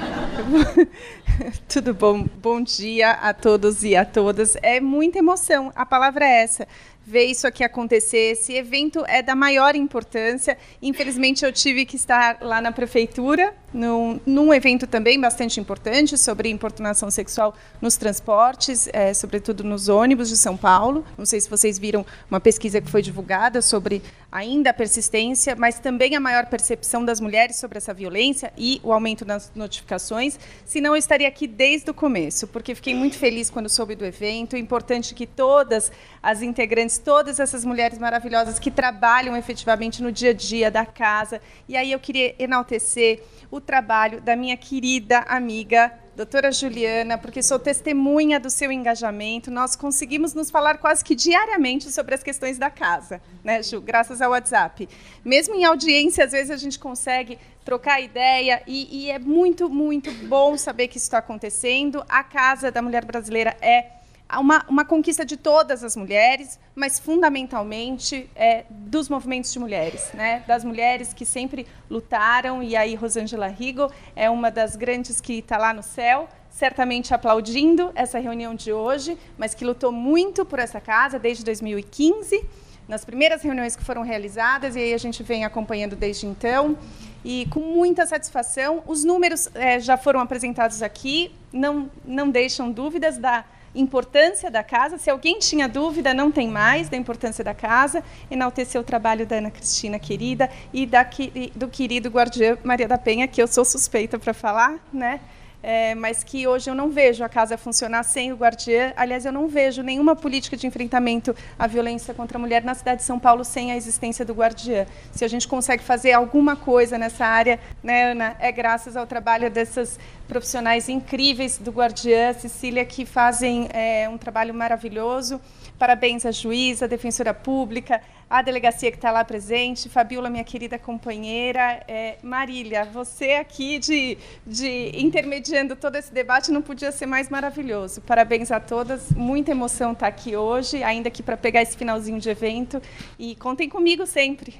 Tudo bom? Bom dia a todos e a todas. É muita emoção. A palavra é essa ver isso aqui acontecer. Esse evento é da maior importância. Infelizmente, eu tive que estar lá na prefeitura, num, num evento também bastante importante sobre importunação sexual nos transportes, é, sobretudo nos ônibus de São Paulo. Não sei se vocês viram uma pesquisa que foi divulgada sobre ainda a persistência, mas também a maior percepção das mulheres sobre essa violência e o aumento das notificações. Senão, eu estaria aqui desde o começo, porque fiquei muito feliz quando soube do evento. É importante que todas as integrantes, todas essas mulheres maravilhosas que trabalham efetivamente no dia a dia da casa. E aí eu queria enaltecer o trabalho da minha querida amiga doutora Juliana, porque sou testemunha do seu engajamento. Nós conseguimos nos falar quase que diariamente sobre as questões da casa, né, Ju? Graças ao WhatsApp. Mesmo em audiência, às vezes a gente consegue trocar ideia e, e é muito, muito bom saber que isso está acontecendo. A Casa da Mulher Brasileira é uma, uma conquista de todas as mulheres, mas fundamentalmente é, dos movimentos de mulheres, né? das mulheres que sempre lutaram, e aí Rosângela Rigo é uma das grandes que está lá no céu, certamente aplaudindo essa reunião de hoje, mas que lutou muito por essa casa desde 2015, nas primeiras reuniões que foram realizadas, e aí a gente vem acompanhando desde então. E com muita satisfação, os números é, já foram apresentados aqui, não, não deixam dúvidas da importância da casa. Se alguém tinha dúvida, não tem mais da importância da casa. Enaltecer o trabalho da Ana Cristina querida e da, do querido guardiã Maria da Penha, que eu sou suspeita para falar, né? É, mas que hoje eu não vejo a casa funcionar sem o guardiã. Aliás, eu não vejo nenhuma política de enfrentamento à violência contra a mulher na cidade de São Paulo sem a existência do guardiã. Se a gente consegue fazer alguma coisa nessa área, né, Ana, é graças ao trabalho dessas profissionais incríveis do guardiã, Cecília, que fazem é, um trabalho maravilhoso. Parabéns à juíza, à defensora pública, à delegacia que está lá presente, Fabiola, minha querida companheira, é, Marília, você aqui de, de intermediando todo esse debate não podia ser mais maravilhoso. Parabéns a todas, muita emoção estar tá aqui hoje, ainda aqui para pegar esse finalzinho de evento e contem comigo sempre.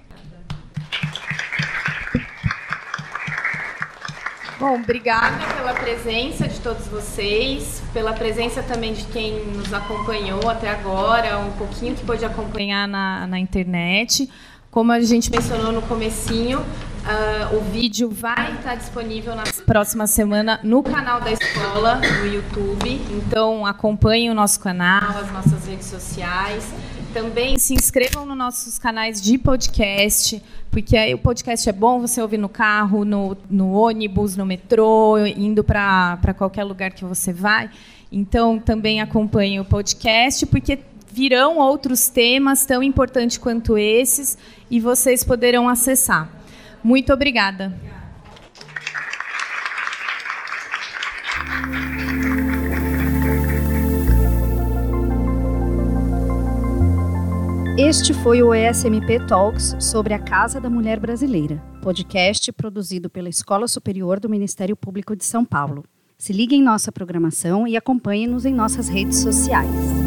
Bom, obrigada pela presença de todos vocês, pela presença também de quem nos acompanhou até agora, um pouquinho que pôde acompanhar na, na internet. Como a gente mencionou no comecinho, uh, o vídeo vai estar disponível na próxima semana no canal da escola, no YouTube. Então acompanhem o nosso canal, as nossas redes sociais. Também se inscrevam nos nossos canais de podcast, porque o podcast é bom você ouvir no carro, no, no ônibus, no metrô, indo para qualquer lugar que você vai. Então, também acompanhe o podcast, porque virão outros temas tão importantes quanto esses e vocês poderão acessar. Muito obrigada. Este foi o ESMP Talks sobre a Casa da Mulher Brasileira, podcast produzido pela Escola Superior do Ministério Público de São Paulo. Se ligue em nossa programação e acompanhe-nos em nossas redes sociais.